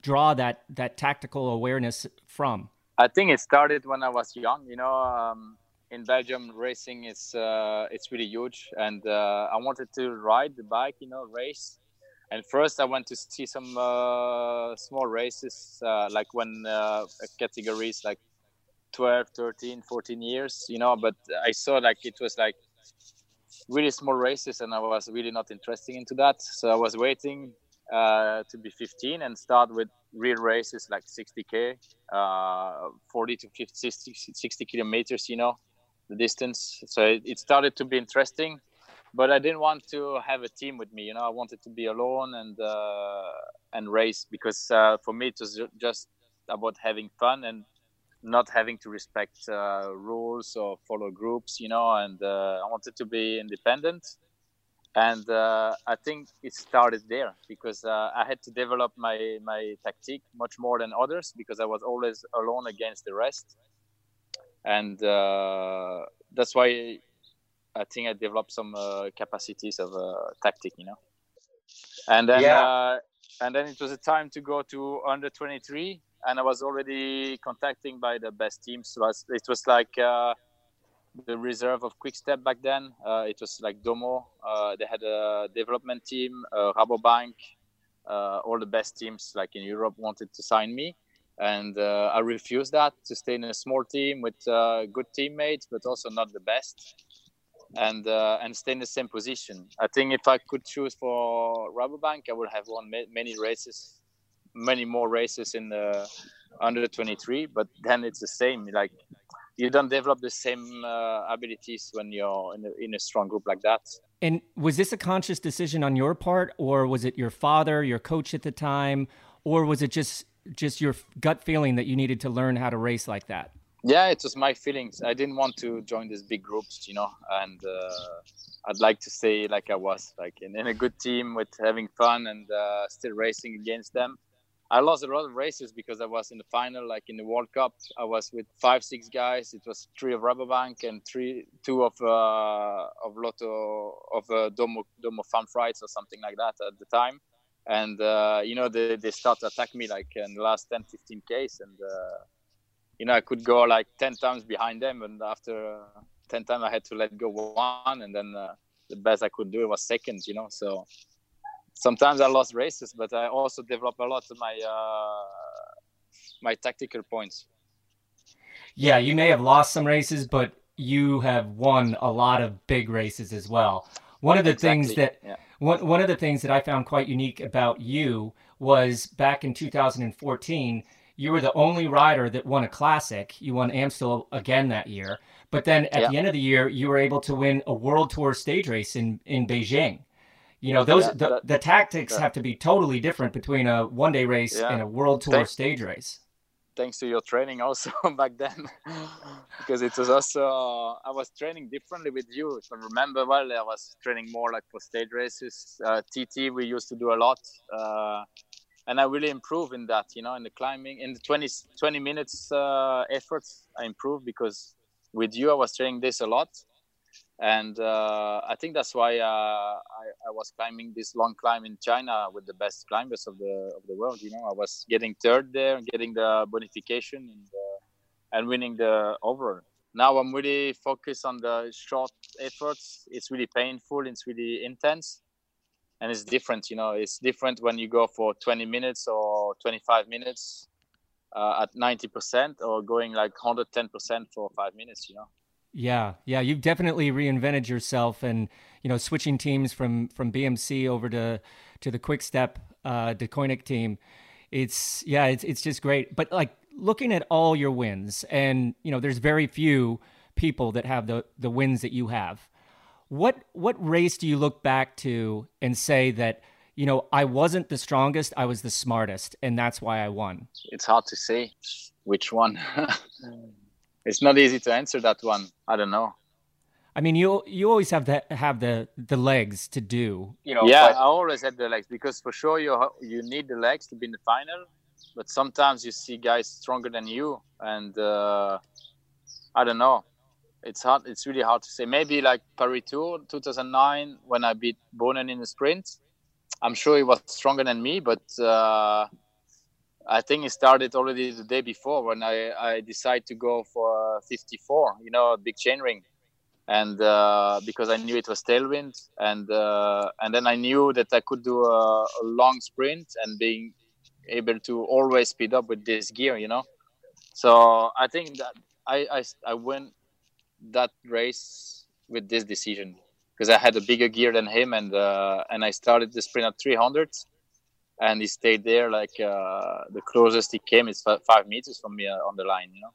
draw that that tactical awareness from? I think it started when I was young. You know, um, in Belgium, racing is uh, it's really huge, and uh, I wanted to ride the bike. You know, race. And first, I went to see some uh, small races, uh, like when uh, categories like 12, 13, 14 years. You know, but I saw like it was like really small races, and I was really not interested into that. So I was waiting uh, to be 15 and start with real races like 60k, uh, 40 to 50, 60, 60 kilometers. You know, the distance. So it, it started to be interesting but I didn't want to have a team with me. You know, I wanted to be alone and uh, and race because uh, for me it was just about having fun and not having to respect uh, rules or follow groups. You know, and uh, I wanted to be independent. And uh, I think it started there because uh, I had to develop my my tactique much more than others because I was always alone against the rest, and that's why I think I developed some uh, capacities of uh, tactic, you know. And then yeah. uh, and then it was a time to go to under 23, and I was already contacting by the best teams. So it was like uh, the reserve of Quick Step back then. Uh, it was like Domo. Uh, they had a development team, Rabobank. all the best teams like in Europe wanted to sign me and uh, I refused that to stay in a small team with uh, good teammates, but also not the best and uh, and stay in the same position. I think if I could choose for Rabobank, I would have won many races, many more races in the under 23. But then it's the same. Like you don't develop the same uh, abilities when you're in a, in a strong group like that. And was this a conscious decision on your part, or was it your father, your coach at the time, or was it just just your gut feeling that you needed to learn how to race like that? yeah it was my feelings i didn't want to join these big groups you know and uh, i'd like to say like i was like in, in a good team with having fun and uh, still racing against them i lost a lot of races because i was in the final like in the world cup i was with five six guys it was three of Rabobank and three two of uh, of lotto of uh, domo domo Farm Frites or something like that at the time and uh, you know they, they start to attack me like in the last 10 15 case and uh, you know, I could go like 10 times behind them. And after uh, 10 times, I had to let go one. And then uh, the best I could do was second, you know. So sometimes I lost races, but I also developed a lot of my, uh, my tactical points. Yeah, you may have lost some races, but you have won a lot of big races as well. One of the exactly. things that yeah. one, one of the things that I found quite unique about you was back in 2014 you were the only rider that won a classic. You won Amstel again that year. But then at yeah. the end of the year, you were able to win a world tour stage race in, in Beijing. You know, those yeah, the, that, the tactics have to be totally different between a one day race yeah. and a world tour thanks, stage race. Thanks to your training also back then. because it was also I was training differently with you. If I remember well, I was training more like for stage races. Uh, TT we used to do a lot. Uh, and I really improve in that, you know, in the climbing, in the 20, 20 minutes uh, efforts, I improved because with you, I was training this a lot. And uh, I think that's why uh, I, I, was climbing this long climb in China with the best climbers of the of the world. You know, I was getting third there, and getting the bonification, and, uh, and winning the overall. Now I'm really focused on the short efforts. It's really painful. It's really intense and it's different you know it's different when you go for 20 minutes or 25 minutes uh, at 90% or going like 110% for five minutes you know yeah yeah you've definitely reinvented yourself and you know switching teams from from bmc over to to the quick step uh Deceuninck team it's yeah it's it's just great but like looking at all your wins and you know there's very few people that have the the wins that you have what what race do you look back to and say that you know I wasn't the strongest, I was the smartest, and that's why I won? It's hard to say which one. it's not easy to answer that one. I don't know. I mean, you you always have to have the the legs to do. You know. Yeah, but... I always had the legs because for sure you you need the legs to be in the final, but sometimes you see guys stronger than you, and uh, I don't know it's hard. It's really hard to say. Maybe like Paris Tour 2009 when I beat Boonen in the sprint. I'm sure he was stronger than me, but uh, I think it started already the day before when I, I decided to go for 54. You know, a big chainring, and uh, because I knew it was tailwind, and uh, and then I knew that I could do a, a long sprint and being able to always speed up with this gear. You know, so I think that I I, I went that race with this decision because I had a bigger gear than him, and uh, and I started the sprint at 300, and he stayed there like uh, the closest he came is five meters from me uh, on the line. You know.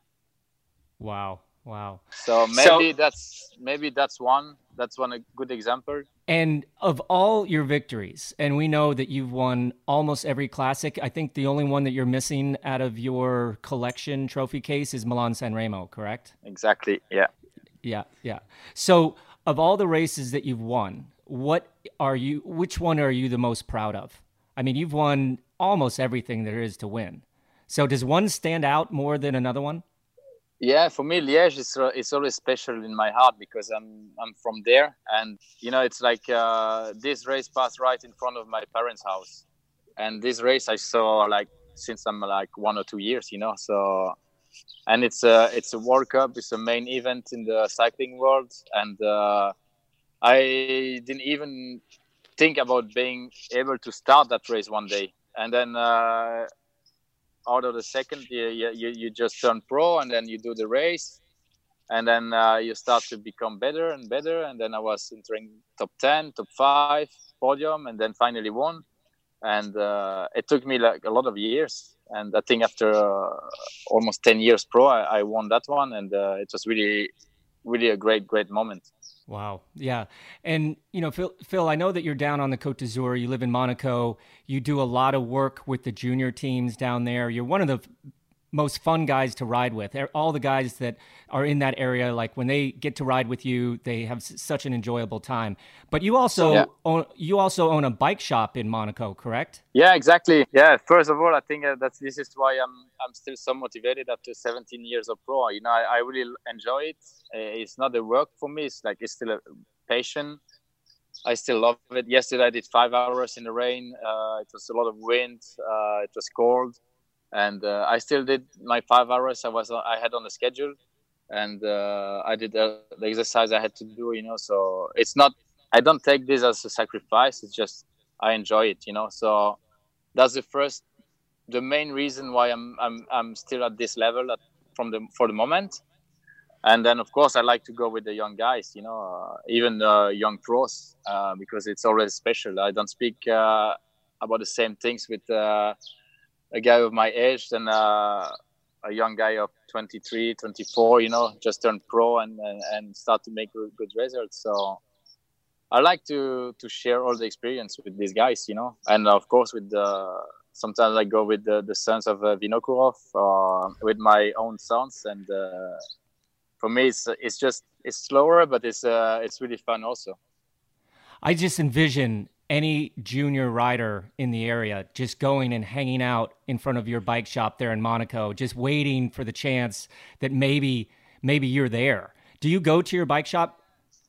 Wow. Wow. So maybe so, that's maybe that's one that's one a good example. And of all your victories, and we know that you've won almost every classic. I think the only one that you're missing out of your collection trophy case is Milan San Remo, correct? Exactly. Yeah. Yeah, yeah. So, of all the races that you've won, what are you which one are you the most proud of? I mean, you've won almost everything there is to win. So, does one stand out more than another one? Yeah, for me, Liège is uh, it's always special in my heart because I'm I'm from there, and you know it's like uh, this race passed right in front of my parents' house, and this race I saw like since I'm like one or two years, you know. So, and it's a it's a World Cup, it's a main event in the cycling world, and uh, I didn't even think about being able to start that race one day, and then uh, out of the second you, you, you just turn pro and then you do the race. And then uh, you start to become better and better. And then i was entering top 10 top 5 podium and then finally won. And uh, it took me like a lot of years. And i think after uh, almost 10 years pro I, I, won that one. And uh, it was really really a great great moment Wow. Yeah. And, you know, Phil, Phil, I know that you're down on the Côte d'Azur. You live in Monaco. You do a lot of work with the junior teams down there. You're one of the most fun guys to ride with. All the guys that are in that area, like when they get to ride with you, they have such an enjoyable time. But you also yeah. own, you also own a bike shop in Monaco, correct? Yeah, exactly. Yeah. First of all, I think uh, that this is why I'm I'm still so motivated after 17 years of pro. You know, I, I really enjoy it. Uh, it's not a work for me. It's like it's still a passion. I still love it. Yesterday I did five hours in the rain. Uh, it was a lot of wind. Uh, it was cold and uh, I still did my five hours I was I had on the schedule, and uh, I did the, the exercise I had to do. You know, so it's not I don't take this as a sacrifice. It's just I enjoy it. You know, so that's the first, the main reason why I'm I'm I'm still at this level at, from the for the moment. And then, of course, I like to go with the young guys, you know, uh, even uh, young pros, uh, because it's always special. I don't speak uh, about the same things with a guy of my age than uh, a young guy of 23, 24, you know, just turned pro and, and, and start to make good results. So I like to, to share all the experience with these guys, you know, and of course with the, sometimes I go with the, the sons of uh, Vinokurov or uh, with my own sons. And uh, for me, it's, it's just, it's slower, but it's, uh, it's really fun also. I just envision any junior rider in the area just going and hanging out in front of your bike shop there in Monaco, just waiting for the chance that maybe maybe you're there. Do you go to your bike shop?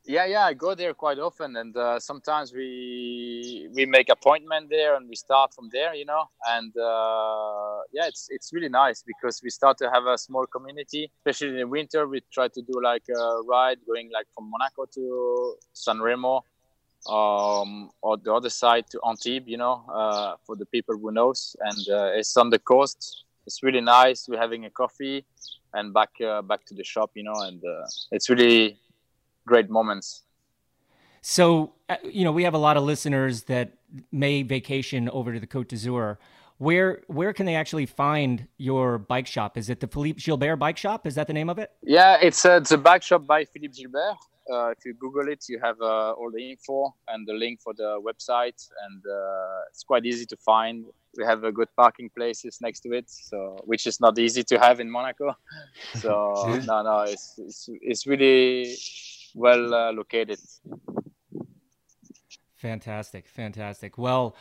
Yeah, yeah, I go there quite often, and uh, sometimes we we make appointment there and we start from there, you know. And uh, yeah, it's it's really nice because we start to have a small community, especially in the winter. We try to do like a ride going like from Monaco to San Remo um, or the other side to Antibes, you know, uh, for the people who knows. And uh, it's on the coast. It's really nice. We're having a coffee and back uh, back to the shop, you know, and uh, it's really great moments. So, uh, you know, we have a lot of listeners that may vacation over to the Côte d'Azur. Where where can they actually find your bike shop? Is it the Philippe Gilbert bike shop? Is that the name of it? Yeah, it's uh, it's a bike shop by Philippe Gilbert. Uh, if you Google it, you have uh, all the info and the link for the website, and uh, it's quite easy to find. We have a good parking places next to it, so which is not easy to have in Monaco. So no, no, it's it's, it's really well uh, located. Fantastic, fantastic. Well,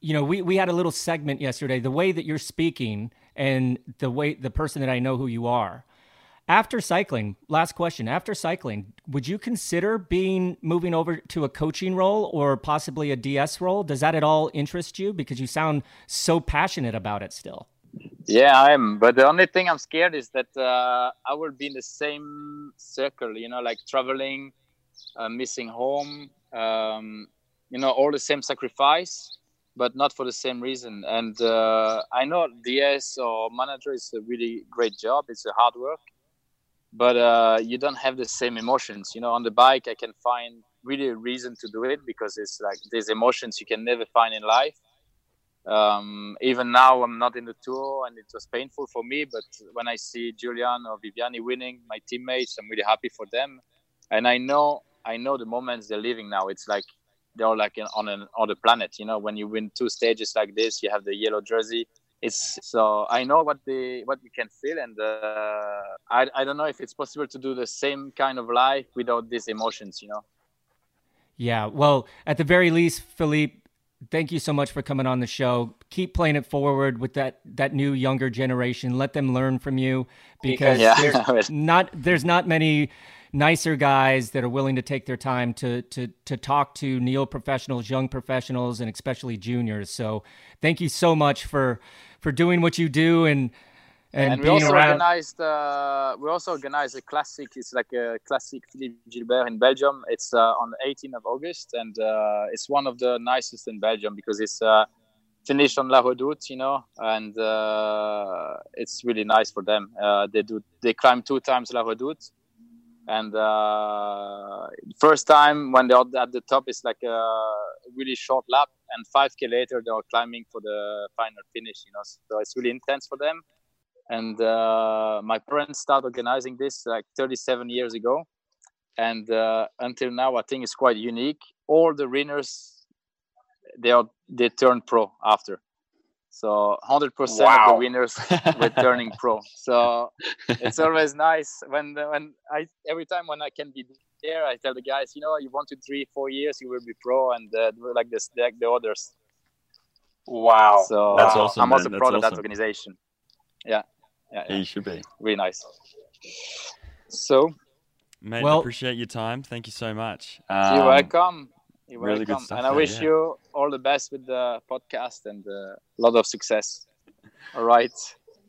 you know, we we had a little segment yesterday. The way that you're speaking and the way the person that I know who you are after cycling, last question. After cycling, would you consider being moving over to a coaching role or possibly a DS role? Does that at all interest you? Because you sound so passionate about it still. Yeah, I am. But the only thing I'm scared is that uh, I will be in the same circle, you know, like traveling, uh, missing home, um, you know, all the same sacrifice, but not for the same reason. And uh, I know DS or manager is a really great job. It's a hard work but uh, you don't have the same emotions. You know, on the bike, I can find really a reason to do it because it's like these emotions you can never find in life. Um, even now, I'm not in the tour, and it was painful for me. But when I see Julian or Viviani winning, my teammates, I'm really happy for them. And I know, I know the moments they're living now. It's like they're like on an other planet. You know, when you win two stages like this, you have the yellow jersey. It's so I know what the what you can feel, and uh, I I don't know if it's possible to do the same kind of life without these emotions. You know. Yeah. Well, at the very least, Philippe, thank you so much for coming on the show. Keep playing it forward with that that new younger generation. Let them learn from you because Yeah. there's not there's not many nicer guys that are willing to take their time to to to talk to neo professionals, young professionals, and especially juniors. So thank you so much for for doing what you do and and, and we being also around. organized uh, we also organized a classic it's like a classic philippe gilbert in belgium. It's uh, on the 18th of august and uh, it's one of the nicest in belgium because it's uh, finished on la redoute you know and uh, it's really nice for them. Uh, they do they climb two times la redoute and uh, first time when they're at the top it's like a really short lap and 5k later they're climbing for the final finish you know so it's really intense for them. And uh, my parents started organizing this like 37 years ago. And uh, until now i think it's quite unique. All the winners they are they turn pro after. So 100% of the winners were turning pro. So it's always nice when when i every time when i can be there i tell the guys you know you want to three four years you will be pro and uh, like this like the others Wow. so That's awesome, i'm also man. proud That's of that organization yeah yeah, Yeah, yeah. you should be. really nice so Mate, Well- appreciate your time. Thank you so much. You're Um, welcome. You're really good welcome. stuff and I there, wish yeah. you all the best with the podcast and uh, a lot of success. All right.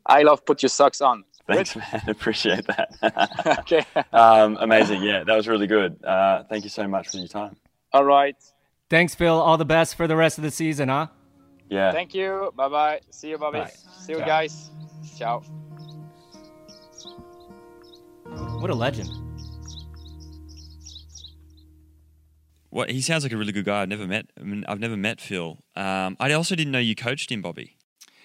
I love put your socks on. Thanks, man. Appreciate that. okay. um, amazing. Yeah, that was really good. Uh, thank you so much for your time. All right. Thanks, Phil. All the best for the rest of the season, huh? Yeah. Thank you. Bye bye. See you, Bobby. Bye. See you Ciao. guys. Ciao. What a legend. What he sounds like a really good guy. I've never met. I mean, I've never met Phil. Um, I also didn't know you coached him, Bobby.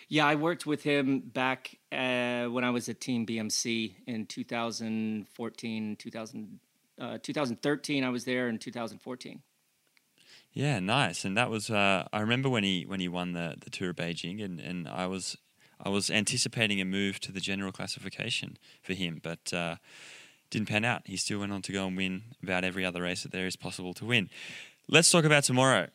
Yeah, I worked with him back uh, when I was at Team BMC in 2014, 2000, uh, 2013. I was there in 2014. Yeah, nice. And that was. Uh, I remember when he when he won the the Tour of Beijing, and, and I was I was anticipating a move to the general classification for him, but uh, didn't pan out. He still went on to go and win about every other race that there is possible to win. Let's talk about tomorrow,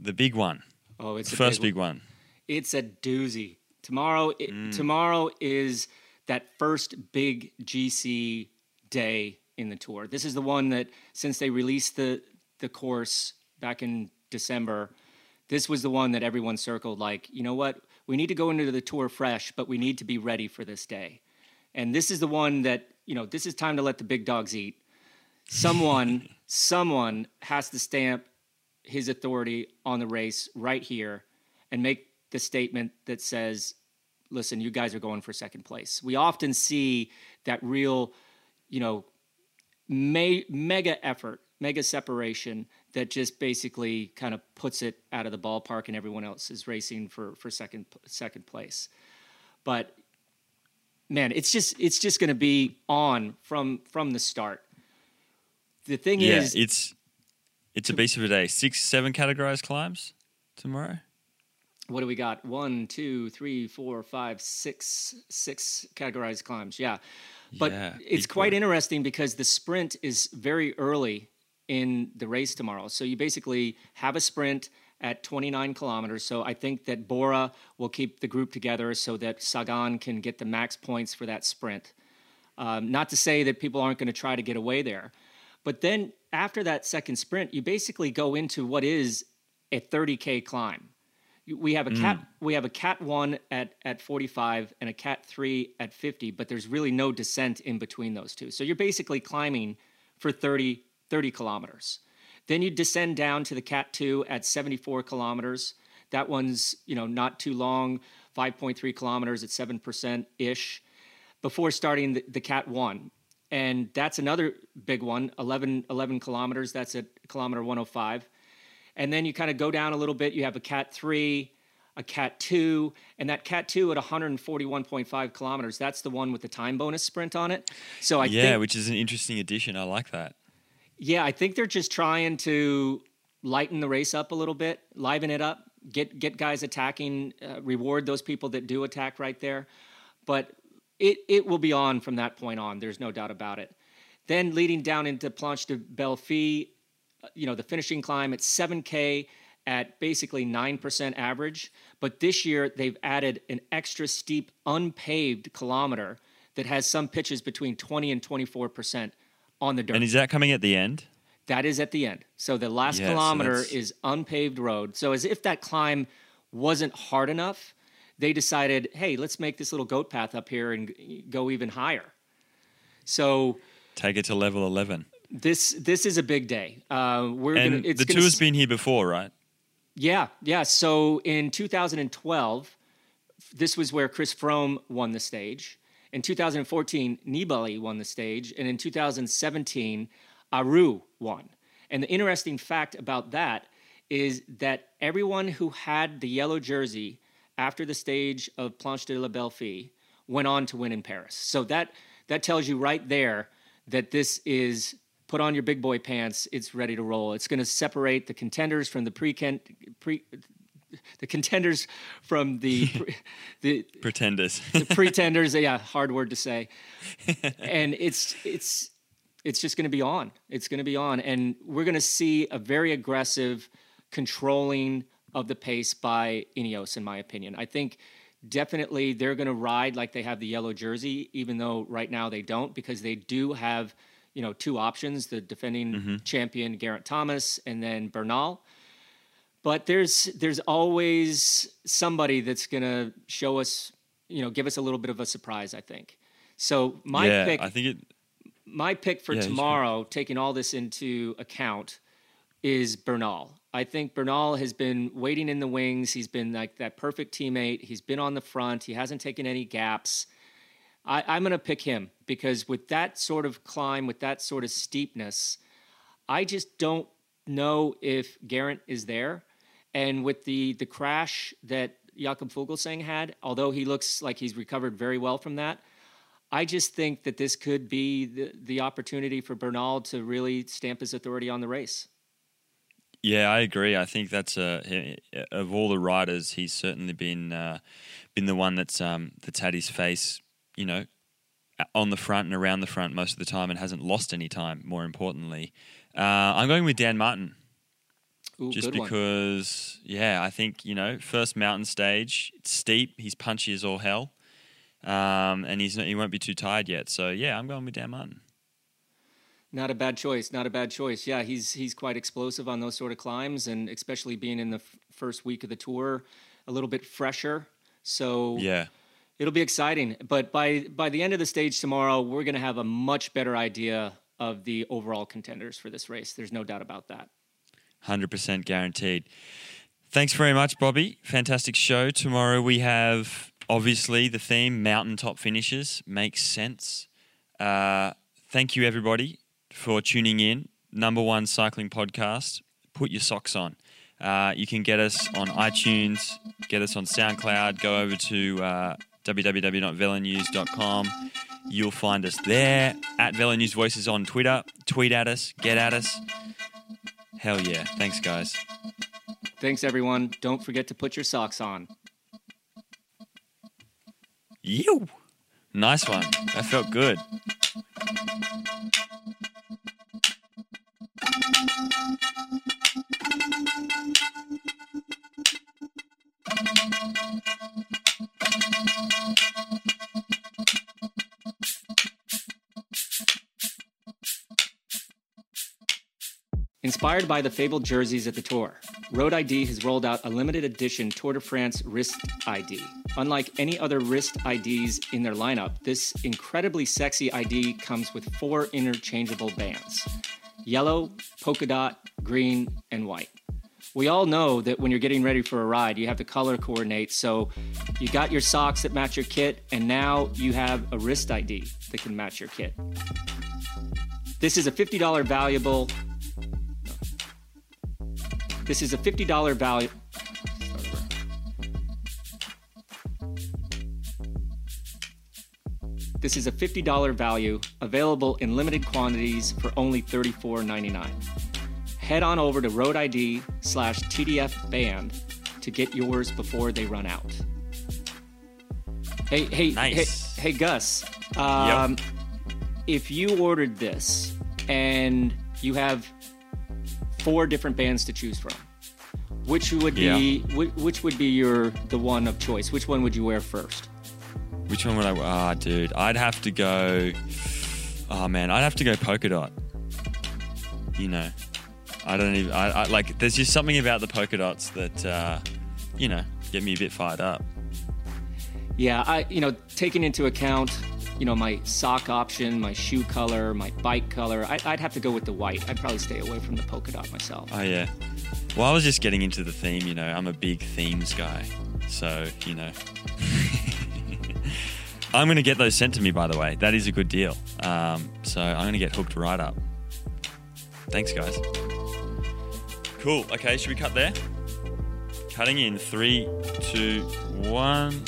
the big one, Oh, it's the first big big one. It's a doozy. Tomorrow, it, Mm. tomorrow is that first big GC day in the tour. This is the one that since they released the the course back in December, this was the one that everyone circled. Like, you know what? We need to go into the tour fresh, but we need to be ready for this day. And this is the one that you know. This is time to let the big dogs eat. Someone, someone has to stamp his authority on the race right here and make the statement that says, listen, you guys are going for second place. We often see that real, you know, me- mega effort, mega separation that just basically kind of puts it out of the ballpark and everyone else is racing for, for second, second place. But man, it's just, it's just going to be on from, from the start. The thing Yeah, is, it's it's a beast of a day. Six, seven categorized climbs tomorrow. What do we got? One, two, three, four, five, six, six categorized climbs. Yeah. But Yeah, it's quite interesting because the sprint is very early in the race tomorrow. So you basically have a sprint at 29 kilometers. So I think that Bora will keep the group together so that Sagan can get the max points for that sprint. Um, not to say that people aren't going to try to get away there. But then after that second sprint, you basically go into what is a 30K climb. We have a mm. cat we have a cat 1 at at 45 and a cat 3 at 50, but there's really no descent in between those two. So you're basically climbing for 30 30 kilometers. Then you descend down to the cat 2 at 74 kilometers. That one's, you know, not too long, 5.3 kilometers at 7% ish before starting the, the cat 1 and that's another big one 11, 11 kilometers that's at kilometer 105 and then you kind of go down a little bit you have a cat 3 a Cat 2, and that Cat 2 at 141.5 kilometers, that's the one with the time bonus sprint on it. So I yeah, think, which is an interesting addition. I like that. yeah, I think they're just trying to lighten the race up a little bit, liven it up, get get guys attacking, uh, reward those people that do attack right there. But it it will be on from that point on. There's no doubt about it. Then leading down into Planche de uh, you know, the finishing climb at 7K at basically 9% average. But this year they've added an extra steep unpaved kilometer that has some pitches between 20 and 24% on the dirt. And is that coming at the end? That is at the end. So the last kilometer that's- is unpaved road. So as if that climb wasn't hard enough, they decided, hey, let's make this little goat path up here and go even higher. So Take it to level 11. This this is a big day. Uh, we're And gonna, it's the gonna tour's been here before, right? yeah, yeah. So in 2012, this was where Chris Froome won the stage. In 2014, Nibali won the stage, and in 2017, Aru won. And the interesting fact about that is that everyone who had the yellow jersey after the stage of Planche de la Belleville went on to win in Paris. So that that tells you right there that this is put on your big boy pants. It's ready to roll. It's going to separate the contenders from the pre pre the contenders from the pre- the Pretenders. the pretenders. Yeah, hard word to say. And it's it's it's just going to be on. It's going to be on, and we're going to see a very aggressive controlling of the pace by Ineos, in my opinion. I think definitely they're going to ride like they have the yellow jersey, even though right now they don't, because they do have you know two options: the defending mm-hmm. champion Geraint Thomas, and then Bernal but there's there's always somebody that's gonna show us, you know, give us a little bit of a surprise. I think. So my yeah, pick, I think it. my pick for Yeah, tomorrow, taking all this into account, is Bernal. I think Bernal has been waiting in the wings. He's been like that perfect teammate. He's been on the front. He hasn't taken any gaps. I, I'm going to pick him because with that sort of climb, with that sort of steepness, I just don't know if Geraint is there. And with the the crash that Jakob Fuglsang had, although he looks like he's recovered very well from that, I just think that this could be the, the opportunity for Bernal to really stamp his authority on the race. Yeah, I agree. I think that's a of all the riders, he's certainly been uh, been the one that's um, that's had his face, you know, on the front and around the front most of the time, and hasn't lost any time. More importantly, uh, I'm going with Dan Martin. Ooh, just good one. because, yeah, I think you know, first mountain stage, it's steep. He's punchy as all hell, um, and he's not, he won't be too tired yet. So yeah, I'm going with Dan Martin. Not a bad choice. Not a bad choice. Yeah, he's he's quite explosive on those sort of climbs, and especially being in the f- first week of the tour, a little bit fresher. So Yeah, it'll be exciting. But by by the end of the stage tomorrow, we're going to have a much better idea of the overall contenders for this race. There's no doubt about that. hundred percent guaranteed. Thanks very much, Bobby. Fantastic show. Tomorrow we have obviously the theme mountaintop finishes. Makes sense. Uh, thank you, everybody, for tuning in. Number one cycling podcast. Put your socks on. Uh, you can get us on iTunes, get us on SoundCloud. Go over to uh, www.velonews.com. You'll find us there at VeloNews Voices on Twitter. Tweet at us, get at us. Hell yeah. Thanks, guys. Thanks, everyone. Don't forget to put your socks on. You. Nice one. That felt good. Inspired by the fabled jerseys at the Tour, Road ID has rolled out a limited edition Tour de France wrist ID. Unlike any other wrist IDs in their lineup, this incredibly sexy ID comes with four interchangeable bands yellow, polka dot, green, and white we all know that when you're getting ready for a ride, you have to color coordinate. So you got your socks that match your kit, and now you have a wrist ID that can match your kit. This is a $50 valuable. This is a $50 value. This is a $50 value available in limited quantities for only $34.99. Head on over to Road ID slash TDF band to get yours before they run out. Hey, hey, Nice. hey, hey, Gus. Um, If you ordered this and you have four different bands to choose from, which would be whi- which would be your the one of choice? Which one would you wear first? Which one would I? Ah, dude, I'd have to go. Oh man, I'd have to go polka dot. You know, I don't even. I, I like. There's just something about the polka dots that, uh, you know, get me a bit fired up. Yeah, I you know taking into account you know my sock option, my shoe color, my bike color, I, I'd have to go with the white. I'd probably stay away from the polka dot myself. Oh yeah. Well, I was just getting into the theme. You know, I'm a big themes guy, so you know. I'm gonna get those sent to me. By the way, that is a good deal. Um, so I'm gonna get hooked right up. Thanks, guys. Cool. Okay, should we cut there? Cutting in three, two, one.